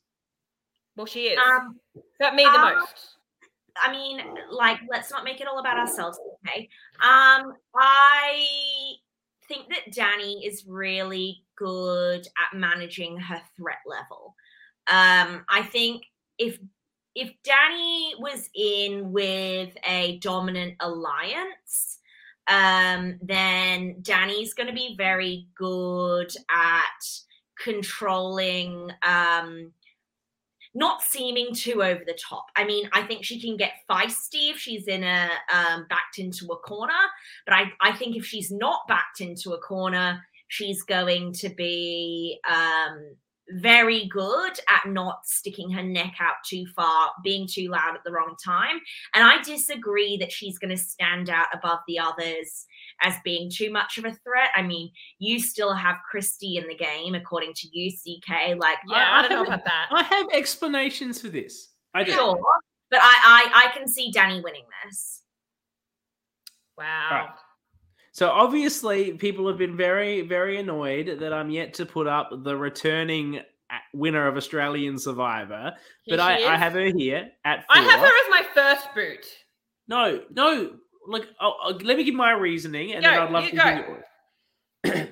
Well, she is. Um, but me the um, most. I mean, like, let's not make it all about ourselves, okay? Um, I think that Danny is really good at managing her threat level. Um, I think if if Danny was in with a dominant alliance, um, then Danny's going to be very good at controlling um not seeming too over the top. I mean, I think she can get feisty if she's in a um, backed into a corner, but I, I think if she's not backed into a corner, she's going to be um, very good at not sticking her neck out too far, being too loud at the wrong time. And I disagree that she's going to stand out above the others as being too much of a threat. I mean, you still have Kristie in the game, according to you, CK. Like, Yeah, I don't know haven't- about that. I have explanations for this. I do. Sure, but I, I I can see Danny winning this. Wow. Right. So obviously, people have been very, very annoyed that I'm yet to put up the returning uh, winner of Australian Survivor. Here but I, I have her here at four. I have her as my first boot. No, no. Look, I'll, I'll- let me give my reasoning, and then I'd love to go.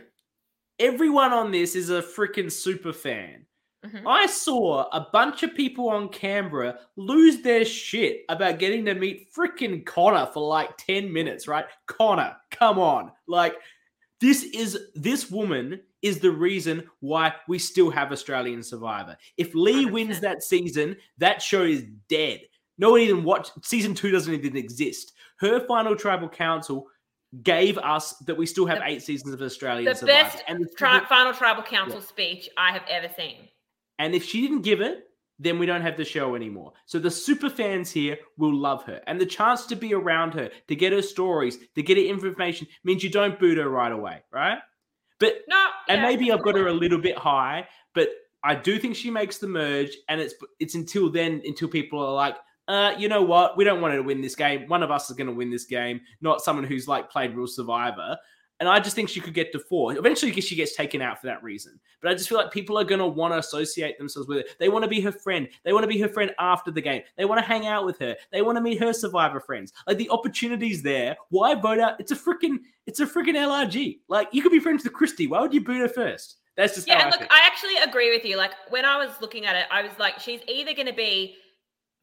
Everyone on this is a freaking super fan. Mhm. I saw a bunch of people on Canberra lose their shit about getting to meet freaking Connor for like 10 minutes, right? Connor, come on. Like, this is this woman is the reason why we still have Australian Survivor. If Lee wins 100%. that season, that show is dead. No one even watched season two doesn't even exist. Her final tribal council gave us that we still have The- eight seasons of Australian The Survivor. best and the tri- final tribal council speech I have ever seen. And if she didn't give it, then we don't have the show anymore. So the super fans here will love her. And the chance to be around her, to get her stories, to get her information means you don't boot her right away, right? But No, and yeah. maybe I've got her a little bit high, but I do think she makes the merge, and it's it's until then until people are like, uh, you know what, we don't want her to win this game. One of us is going to win this game, not someone who's like played real Survivor. And I just think she could get to four. Eventually, she gets taken out for that reason. But I just feel like people are going to want to associate themselves with her. They want to be her friend. They want to be her friend after the game. They want to hang out with her. They want to meet her Survivor friends. Like the opportunities there. Why vote out? It's a freaking, it's a freaking LRG. Like you could be friends with Kristie. Why would you boot her first? That's just Yeah, how and I look. I actually agree with you. Like when I was looking at it, I was like, she's either going to be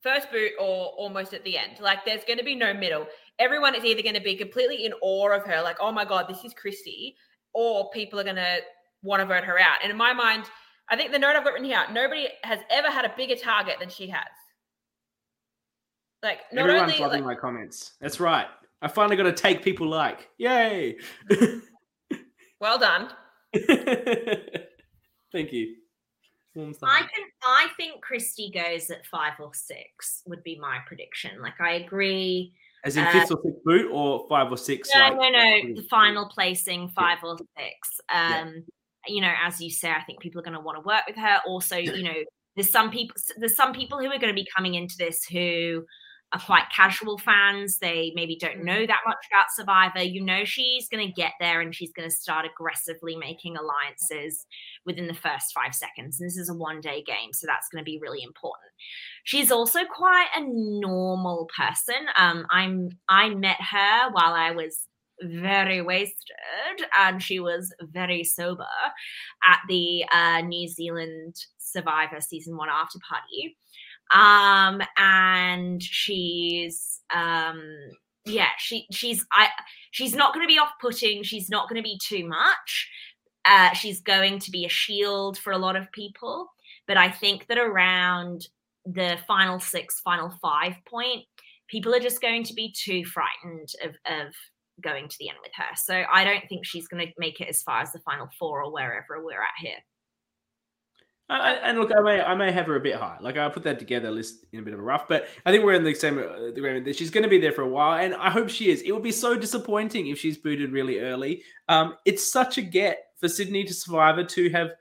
first boot or almost at the end. Like there's going to be no middle. Everyone is either going to be completely in awe of her, like, oh my god, this is Kristie, or people are going to want to vote her out. And in my mind, I think the note I've got written here: nobody has ever had a bigger target than she has. Like not Everyone's only loving like, my comments. That's right. I finally got to take people like. Yay! well done. Thank you. I can. I think Kristie goes at five or six. Would be my prediction. Like I agree. As in uh, fifth or sixth boot, or five or six. No, like- no, no. like- The final placing five or six. Yeah. Um, you know, as you say, I think people are going to want to work with her. Also, you know, there's some people. There's some people who are going to be coming into this who are quite casual fans. They maybe don't know that much about Survivor. You know, she's going to get there and she's going to start aggressively making alliances within the first five seconds. And this is a one day game, so that's going to be really important. She's also quite a normal person. Um, I'm I met her while I was very wasted and she was very sober at the uh, New Zealand Survivor season one after party. Um, and she's um yeah, she she's I she's not gonna be off-putting, she's not gonna be too much. Uh, she's going to be a shield for a lot of people, but I think that around the final six, final five point, people are just going to be too frightened of, of going to the end with her. So I don't think she's going to make it as far as the final four or wherever we're at here. And look, I may I may have her a bit high. Like I put that together list in a bit of a rough, but I think we're in the same uh, agreement that she's going to be there for a while, and I hope she is. It would be so disappointing if she's booted really early. Um, it's such a get for Sydney to Survivor to have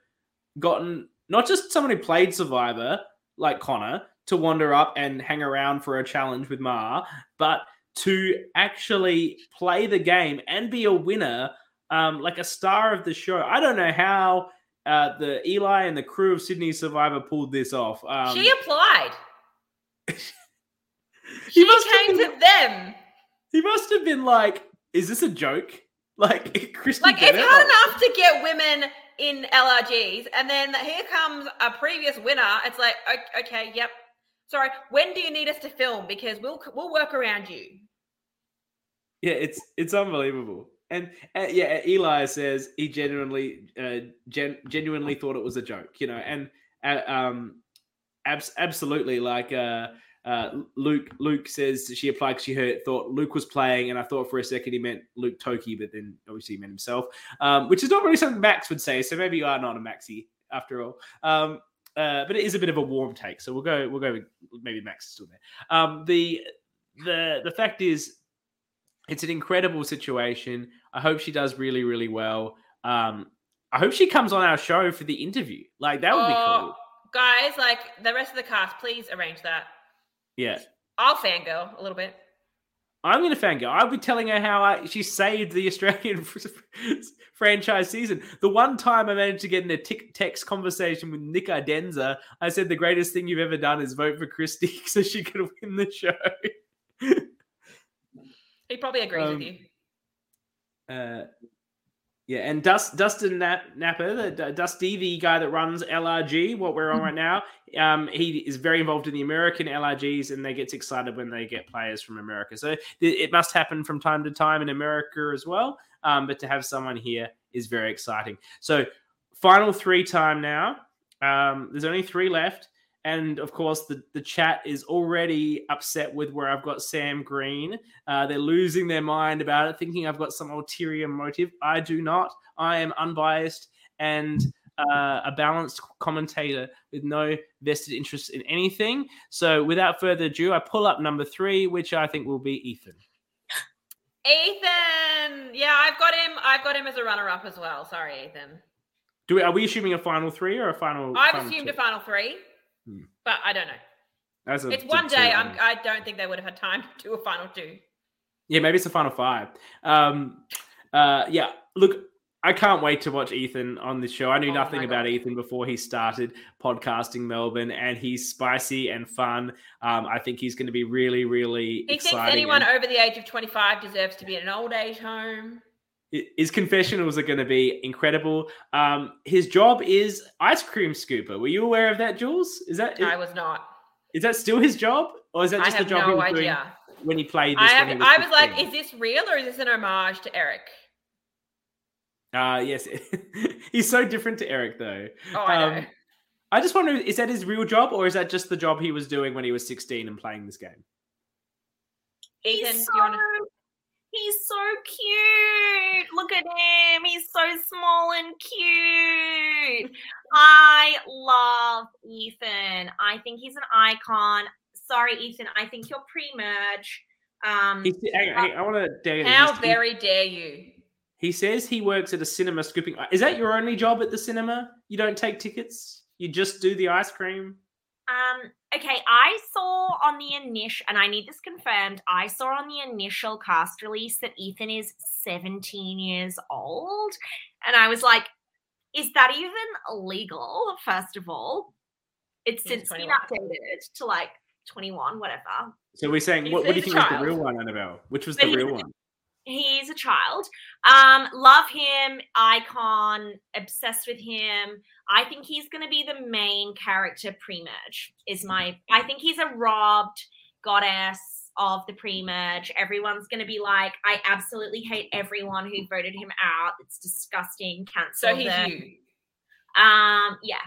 gotten not just someone who played Survivor like Connor to wander up and hang around for a challenge with Ma, but to actually play the game and be a winner, um, like a star of the show. I don't know how uh, the Eli and the crew of Sydney Survivor pulled this off. Um, she applied. He she came been- to them. he must have been like, "Is this a joke?" Like Kristie Like it's Bennett? hard enough to get women in LRGs, and then here comes a previous winner. It's like, okay, yep. Sorry, when do you need us to film? Because we'll we'll work around you. Yeah, it's it's unbelievable. And uh, yeah, Eli says he genuinely uh, gen- genuinely thought it was a joke, you know, and uh, um, abs- absolutely like uh, uh, Luke. Luke says she applied 'cause she heard thought Luke was playing, and I thought for a second he meant Luke Toki, but then obviously he meant himself, um, which is not really something Max would say. So maybe you are not a Maxi after all. Um, uh, but it is a bit of a warm take, so we'll go. We'll go. With, maybe Max is still there. Um, the the the fact is, it's an incredible situation. I hope she does really, really well. Um, I hope she comes on our show for the interview. Like that would be Oh, cool. Guys, like the rest of the cast, please arrange that. Yeah. I'll fangirl a little bit. I'm going to fangirl. I'll be telling her how I, she saved the Australian franchise season. The one time I managed to get in a tic- text conversation with Nick Iadanza, I said the greatest thing you've ever done is vote for Kristie so she could win the show. He probably agrees Um, with you. Uh, yeah, and Dust, Dustin Nap, Napper, the D- Dusty, the guy that runs LRG, what we're on right now, um, he is very involved in the American LRGs, and they gets excited when they get players from America. So it must happen from time to time in America as well. Um, but to have someone here is very exciting. So final three time now. Um, there's only three left. And of course, the, the chat is already upset with where I've got Sam Green. Uh, they're losing their mind about it, thinking I've got some ulterior motive. I do not. I am unbiased and uh, a balanced commentator with no vested interest in anything. So, without further ado, I pull up number three, which I think will be Ethan. Ethan. Yeah, I've got him. I've got him as a runner-up as well. Sorry, Ethan. Do we, are we assuming a final three or a final? I've final assumed two? a final three. But I don't know. That's a- It's one day. I I'm. I don't think they would have had time to do a final two. Yeah, maybe it's a final five. Um, uh, yeah, look, I can't wait to watch Ethan on this show. I knew Oh nothing about Ethan before he started podcasting Melbourne, and he's spicy and fun. Um, I think he's going to be really, really He exciting. thinks anyone and- over the age of 25 deserves to be in an old age home. His confessionals are going to be incredible. Um, his job is ice cream scooper. Were you aware of that, Jules? Is that is, I was not. is that still his job, or is that just the have job he no was doing idea. when he played this? I have. when he I was like, is this real or is this an homage to Eric? Uh yes. He's so different to Eric though. Oh, I know. Um, I just wonder is that his real job or is that just the job he was doing when he was 16 and playing this game? Ethan, he's do you want to? so- He's so cute. Look at him. He's so small and cute. I love Ethan. I think he's an icon. Sorry, Ethan. I think you're pre-merge. Um, He, hang on, hang I want to dare you. How very dare you? He says he works at a cinema scooping. Is that your only job at the cinema? You don't take tickets? You just do the ice cream? Um, okay, I saw on the initial, and I need this confirmed. I saw on the initial cast release that Ethan is 17 years old. And I was like, is that even legal? First of all, it's He's since been updated to like 21, whatever. So we're saying, what, what do you think was the real one, Annabel? Which was But the real one? He's a child. Um, love him, icon, obsessed with him. I think he's going to be the main character pre-merge. Is my I think he's a robbed goddess of the pre-merge. Everyone's going to be like, I absolutely hate everyone who voted him out. It's disgusting. Cancel So he's them. you. Um, yeah.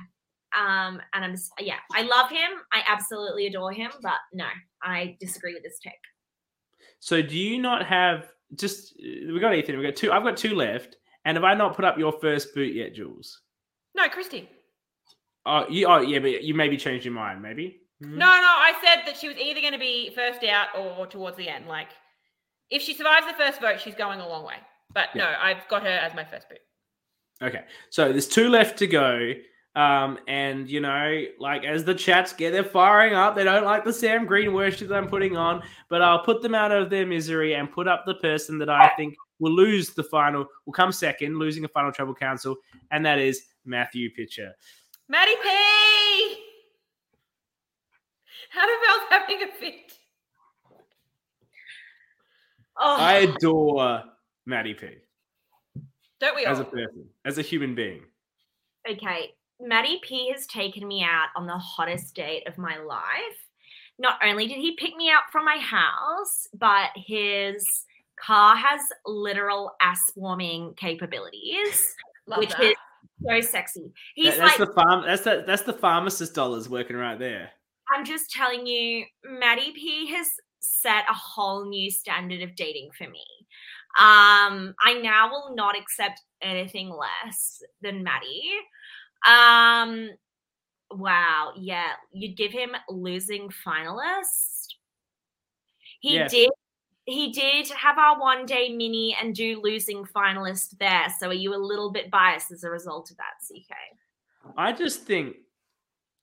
Um, and I'm s- yeah, I love him. I absolutely adore him, but no, I disagree with this take. So do you not have just we got Ethan, we got two I've got two left. And have I not put up your first boot yet, Jules? No, Kristie. Oh you oh yeah, but you maybe changed your mind, maybe? Hmm? No, no, I said that she was either going to be first out or towards the end. Like, if she survives the first vote, she's going a long way. But Yeah. no, I've got her as my first boot. Okay, so there's two left to go. Um, and you know, like as the chats get they're firing up, they don't like the Sam Green worship that I'm putting on, but I'll put them out of their misery and put up the person that I think will lose the final, will come second, losing a final tribal council, and that is Matthew Pitcher. Maddie P! Annabel's having a fit. Oh, I adore Matty P Don't we all? as a person, as a human being. okay, Maddie P has taken me out on the hottest date of my life. Not only did he pick me up from my house, but his car has literal ass warming capabilities, Love which that. is so sexy. He's That- that's like, the farm. That's the that's the pharmacist dollars working right there. I'm just telling you, Maddie P has set a whole new standard of dating for me. Um, I now will not accept anything less than Maddie. Um, wow, yeah, you'd give him losing finalist. He Yeah. did. He did have our one day mini and do losing finalist there. So are you a little bit biased as a result of that, CK? I just think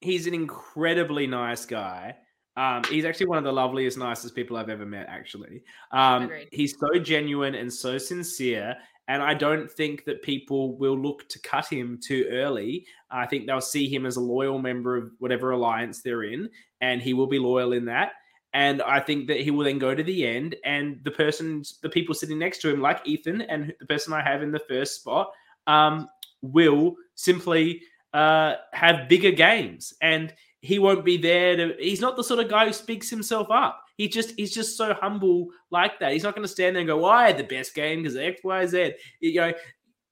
he's an incredibly nice guy. Um, he's actually one of the loveliest, nicest people I've ever met. Actually, um, he's so genuine and so sincere, and I don't think that people will look to cut him too early. I think they'll see him as a loyal member of whatever alliance they're in, and he will be loyal in that. And I think that he will then go to the end, and the person, the people sitting next to him, like Ethan and the person I have in the first spot, um, will simply uh, have bigger games, and he won't be there to. He's not the sort of guy who speaks himself up. He just he's just so humble like that. He's not going to stand there and go, "Well, I had the best game because X, Y, Z." You know,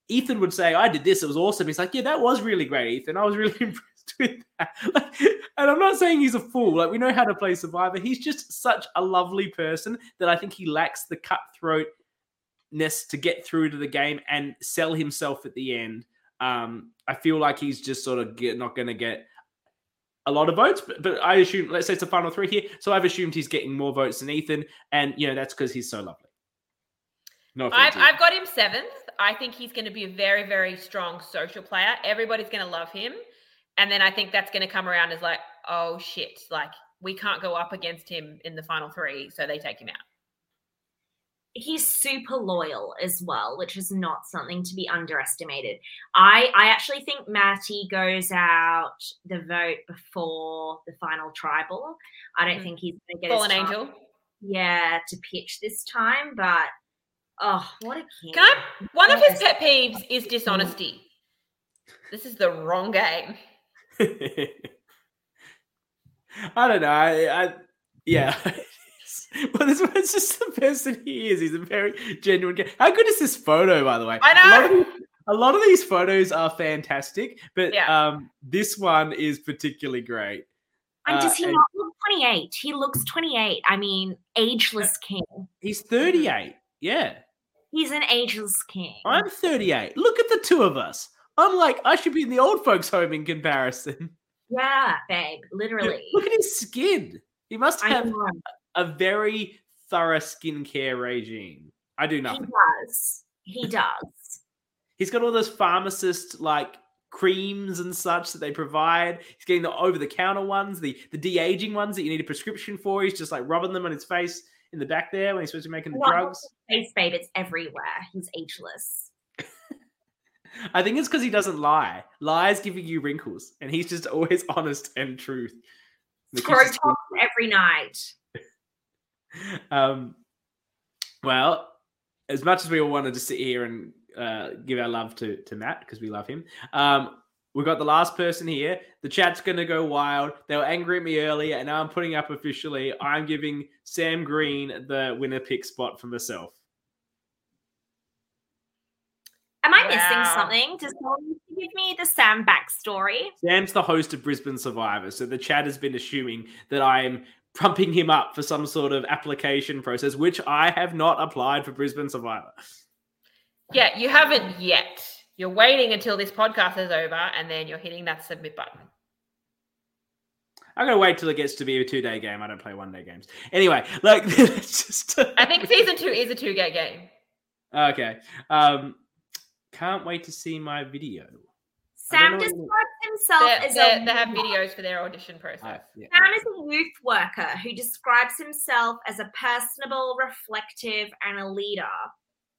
Ethan would say, "I did this. It was awesome." He's like, "Yeah, that was really great, Ethan. I was really impressed that." Like, and I'm not saying he's a fool. Like we know how to play Survivor. He's just such a lovely person that I think he lacks the cutthroatness to get through to the game and sell himself at the end. Um, I feel like he's just sort of get, not going to get a lot of votes, but, but I assume, let's say it's a final three here. So I've assumed he's getting more votes than Ethan. And, you know, that's because he's so lovely. No. I've, I've got him seventh. I think he's going to be a very, very strong social player. Everybody's going to love him. And then I think that's going to come around as like, oh shit, like we can't go up against him in the final three. So they take him out. he's super loyal as well, which is not something to be underestimated. I I actually think Matty goes out the vote before the final tribal. I don't Mm. think he's going to get Fallen chance, Angel. yeah, to pitch this time, but Oh, what a king! Can I? One of his pet peeves is dishonesty. This is the wrong game. I don't know. I, I yeah. well, this one's just the person he is. He's a very genuine guy. How good is this photo, by the way? I A lot know. of, a lot of these photos are fantastic, but Yeah. um, this one is particularly great. And Uh, does he and- not look 28? He looks 28. I mean, ageless king. He's 38. Yeah. He's an ageless king. I'm 38. Look at the two of us. I'm like, I should be in the old folks' home in comparison. Yeah, babe, literally. Look at his skin. He must have a very thorough skincare regime. I do He does. He does. He's got all those pharmacist like creams and such that they provide. He's getting the over the counter ones, the the de aging ones that you need a prescription for. He's just like rubbing them on his face in the back there when he's supposed to be making the Not drugs. Face, babe, it's everywhere. He's ageless. I think it's because he doesn't lie. Lies giving you wrinkles, and he's just always honest and truth. That keeps his skin- Scrotox every night. um, well, as much as we all wanted to sit here and uh, give our love to to Matt because we love him, um, We've got the last person here. The chat's going to go wild. They were angry at me earlier, and now I'm putting up officially. I'm giving Sam Green the winner pick spot for myself. Am I missing something? Does someone need to give me the Sam backstory? Sam's the host of Brisbane Survivor, so the chat has been assuming that I am pumping him up for some sort of application process, which I have not applied for Brisbane Survivor. Yeah, you haven't yet. You're waiting until this podcast is over, and then you're hitting that submit button. I'm gonna wait till it gets to be a two day game. I don't play one day games. Anyway, like it's just. I think season two is a two-day game. okay. Um, can't wait to see my video. Sam describes himself They, as they, a they have videos for their audition process. I- yeah. Sam is a youth worker who describes himself as a personable, reflective, and a leader.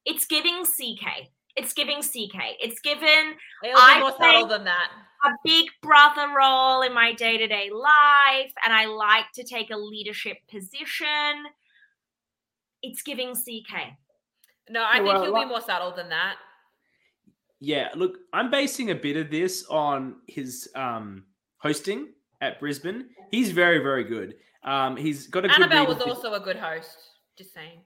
It's giving CK. It's giving CK. It's given It'll I be more play- subtle than that. a big brother role in my day to day life, and I like to take a leadership position. It's giving CK. No, I Yeah, think well, he'll like- be more subtle than that. Yeah, look, I'm basing a bit of this on his um, hosting at Brisbane. He's very, very good. Um, he's got a good. Annabel was also a good host. Just saying.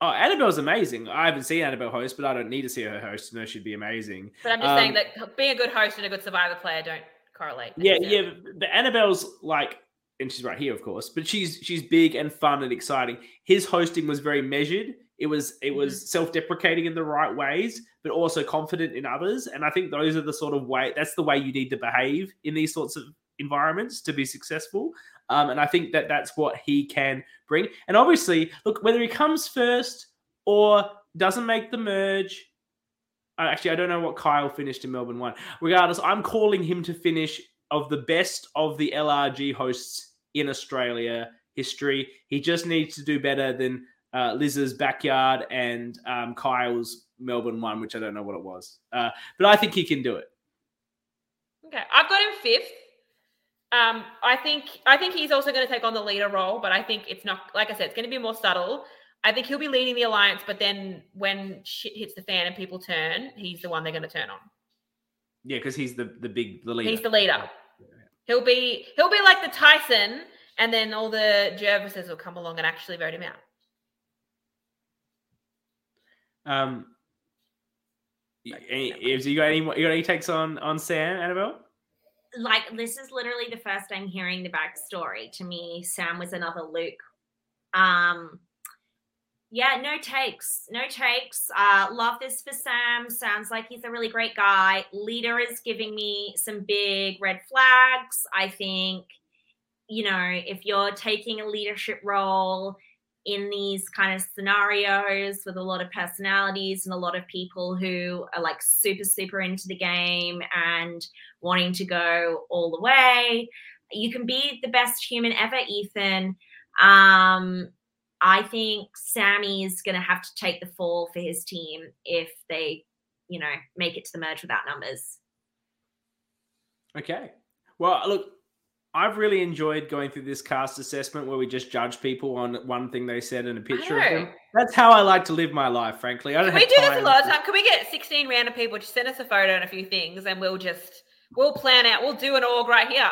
Oh, Annabel's amazing. I haven't seen Annabel host, but I don't need to see her host to know she'd be amazing. But I'm just saying Um, that being a good host and a good survivor player don't correlate. Yeah, yeah. But Annabel's like, and she's right here, of course. But she's she's big and fun and exciting. His hosting was very measured. It was it was self-deprecating in the right ways, but also confident in others. And I think those are the sort of way. That's the way you need to behave in these sorts of environments to be successful. Um, and I think that that's what he can bring. And obviously, look, whether he comes first or doesn't make the merge. Actually, I don't know what Kyle finished in Melbourne one. Regardless, I'm calling him to finish of the best of the LRG hosts in Australia history. He just needs to do better than uh, Liz's backyard and um, Kyle's Melbourne one, which I don't know what it was. Uh, but I think he can do it. Okay, I've got him fifth. Um, I think I think he's also going to take on the leader role, but I think it's not like I said, it's going to be more subtle. I think he'll be leading the alliance, but then when shit hits the fan and people turn, he's the one they're going to turn on. Yeah, because he's the the big the leader. He's the leader. He'll be he'll be like the Tyson, and then all the Jervises will come along and actually vote him out. Um, any, if you got any you got any takes on on Sam Annabel? Like, this is literally the first I'm hearing the backstory. To me, Sam was another Luke. Um, yeah, no takes, no takes. Uh, love this for Sam. Sounds like he's a really great guy. Leader is giving me some big red flags. I think, you know, if you're taking a leadership role in these kind of scenarios with a lot of personalities and a lot of people who are like super, super into the game and wanting to go all the way, you can be the best human ever, Ethan. Um, I think Sammy's going to have to take the fall for his team if they, you know, make it to the merge without numbers. Okay. Well, look, I've really enjoyed going through this cast assessment where we just judge people on one thing they said and a picture of them. Oh. That's how I like to live my life, frankly. I don't Can we do this a lot of time? Can we get 16 random people to send us a photo and a few things and we'll just we'll plan out, we'll do an org right here.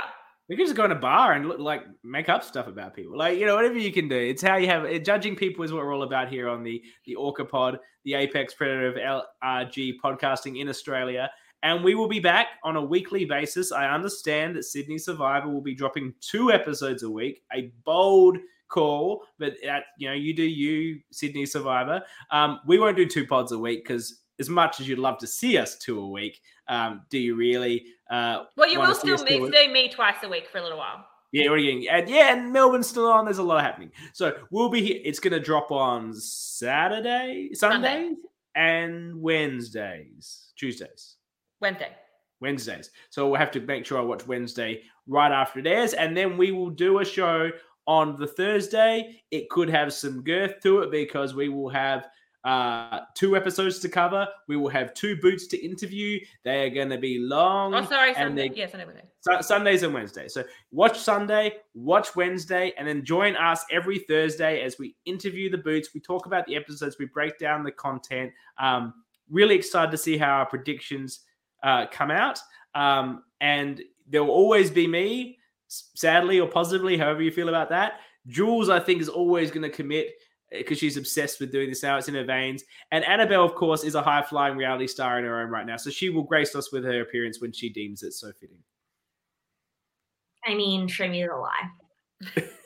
We can just go in a bar and look, like make up stuff about people, like you know whatever you can do. It's how you have it. judging people is what we're all about here on the the Orca Pod, the Apex Predator of LRG podcasting in Australia. And we will be back on a weekly basis. I understand that Sydney Survivor will be dropping two episodes a week. A bold call, but at, you know, you do you, Sydney Survivor. Um, we won't do two pods a week because as much as you'd love to see us two a week, um, do you really? Uh, well, you will still meet, see me twice a week for a little while. Yeah, what are you getting? And yeah, and Melbourne's still on. There's a lot happening. So we'll be here. It's going to drop on Saturday, Sunday, Sunday, and Wednesdays, Tuesdays. Wednesday. Wednesdays. So we'll have to make sure I watch Wednesday right after it airs. And then we will do a show on the Thursday. It could have some girth to it because we will have uh, two episodes to cover. We will have two boots to interview. They are going to be long. Oh, sorry, Sunday. Yeah, Sunday, Wednesday. Sundays and Wednesdays. So watch Sunday, watch Wednesday, and then join us every Thursday as we interview the boots. We talk about the episodes. We break down the content. Um, really excited to see how our predictions uh, come out. Um, and there will always be me, sadly or positively, however you feel about that. Jules, I think, is always going to commit because uh, she's obsessed with doing this now. It's in her veins. And Annabel, of course, is a high flying reality star in her own right now. So she will grace us with her appearance when she deems it so fitting. I mean, show me the lie.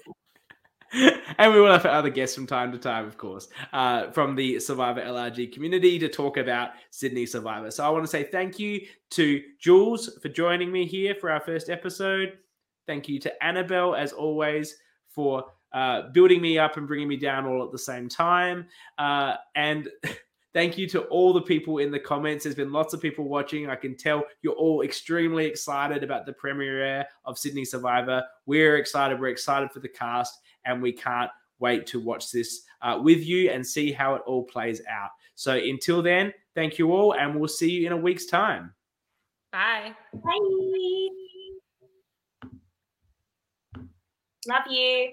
and we will have other guests from time to time, of course, uh, from the Survivor LRG community to talk about Sydney Survivor. So I want to say thank you to Jules for joining me here for our first episode. Thank you to Annabel, as always, for uh, building me up and bringing me down all at the same time. Uh, and thank you to all the people in the comments. There's been lots of people watching. I can tell you're all extremely excited about the premiere of Sydney Survivor. We're excited. We're excited for the cast and we can't wait to watch this uh, with you and see how it all plays out. So until then, thank you all, and we'll see you in a week's time. Bye. Bye. Love you.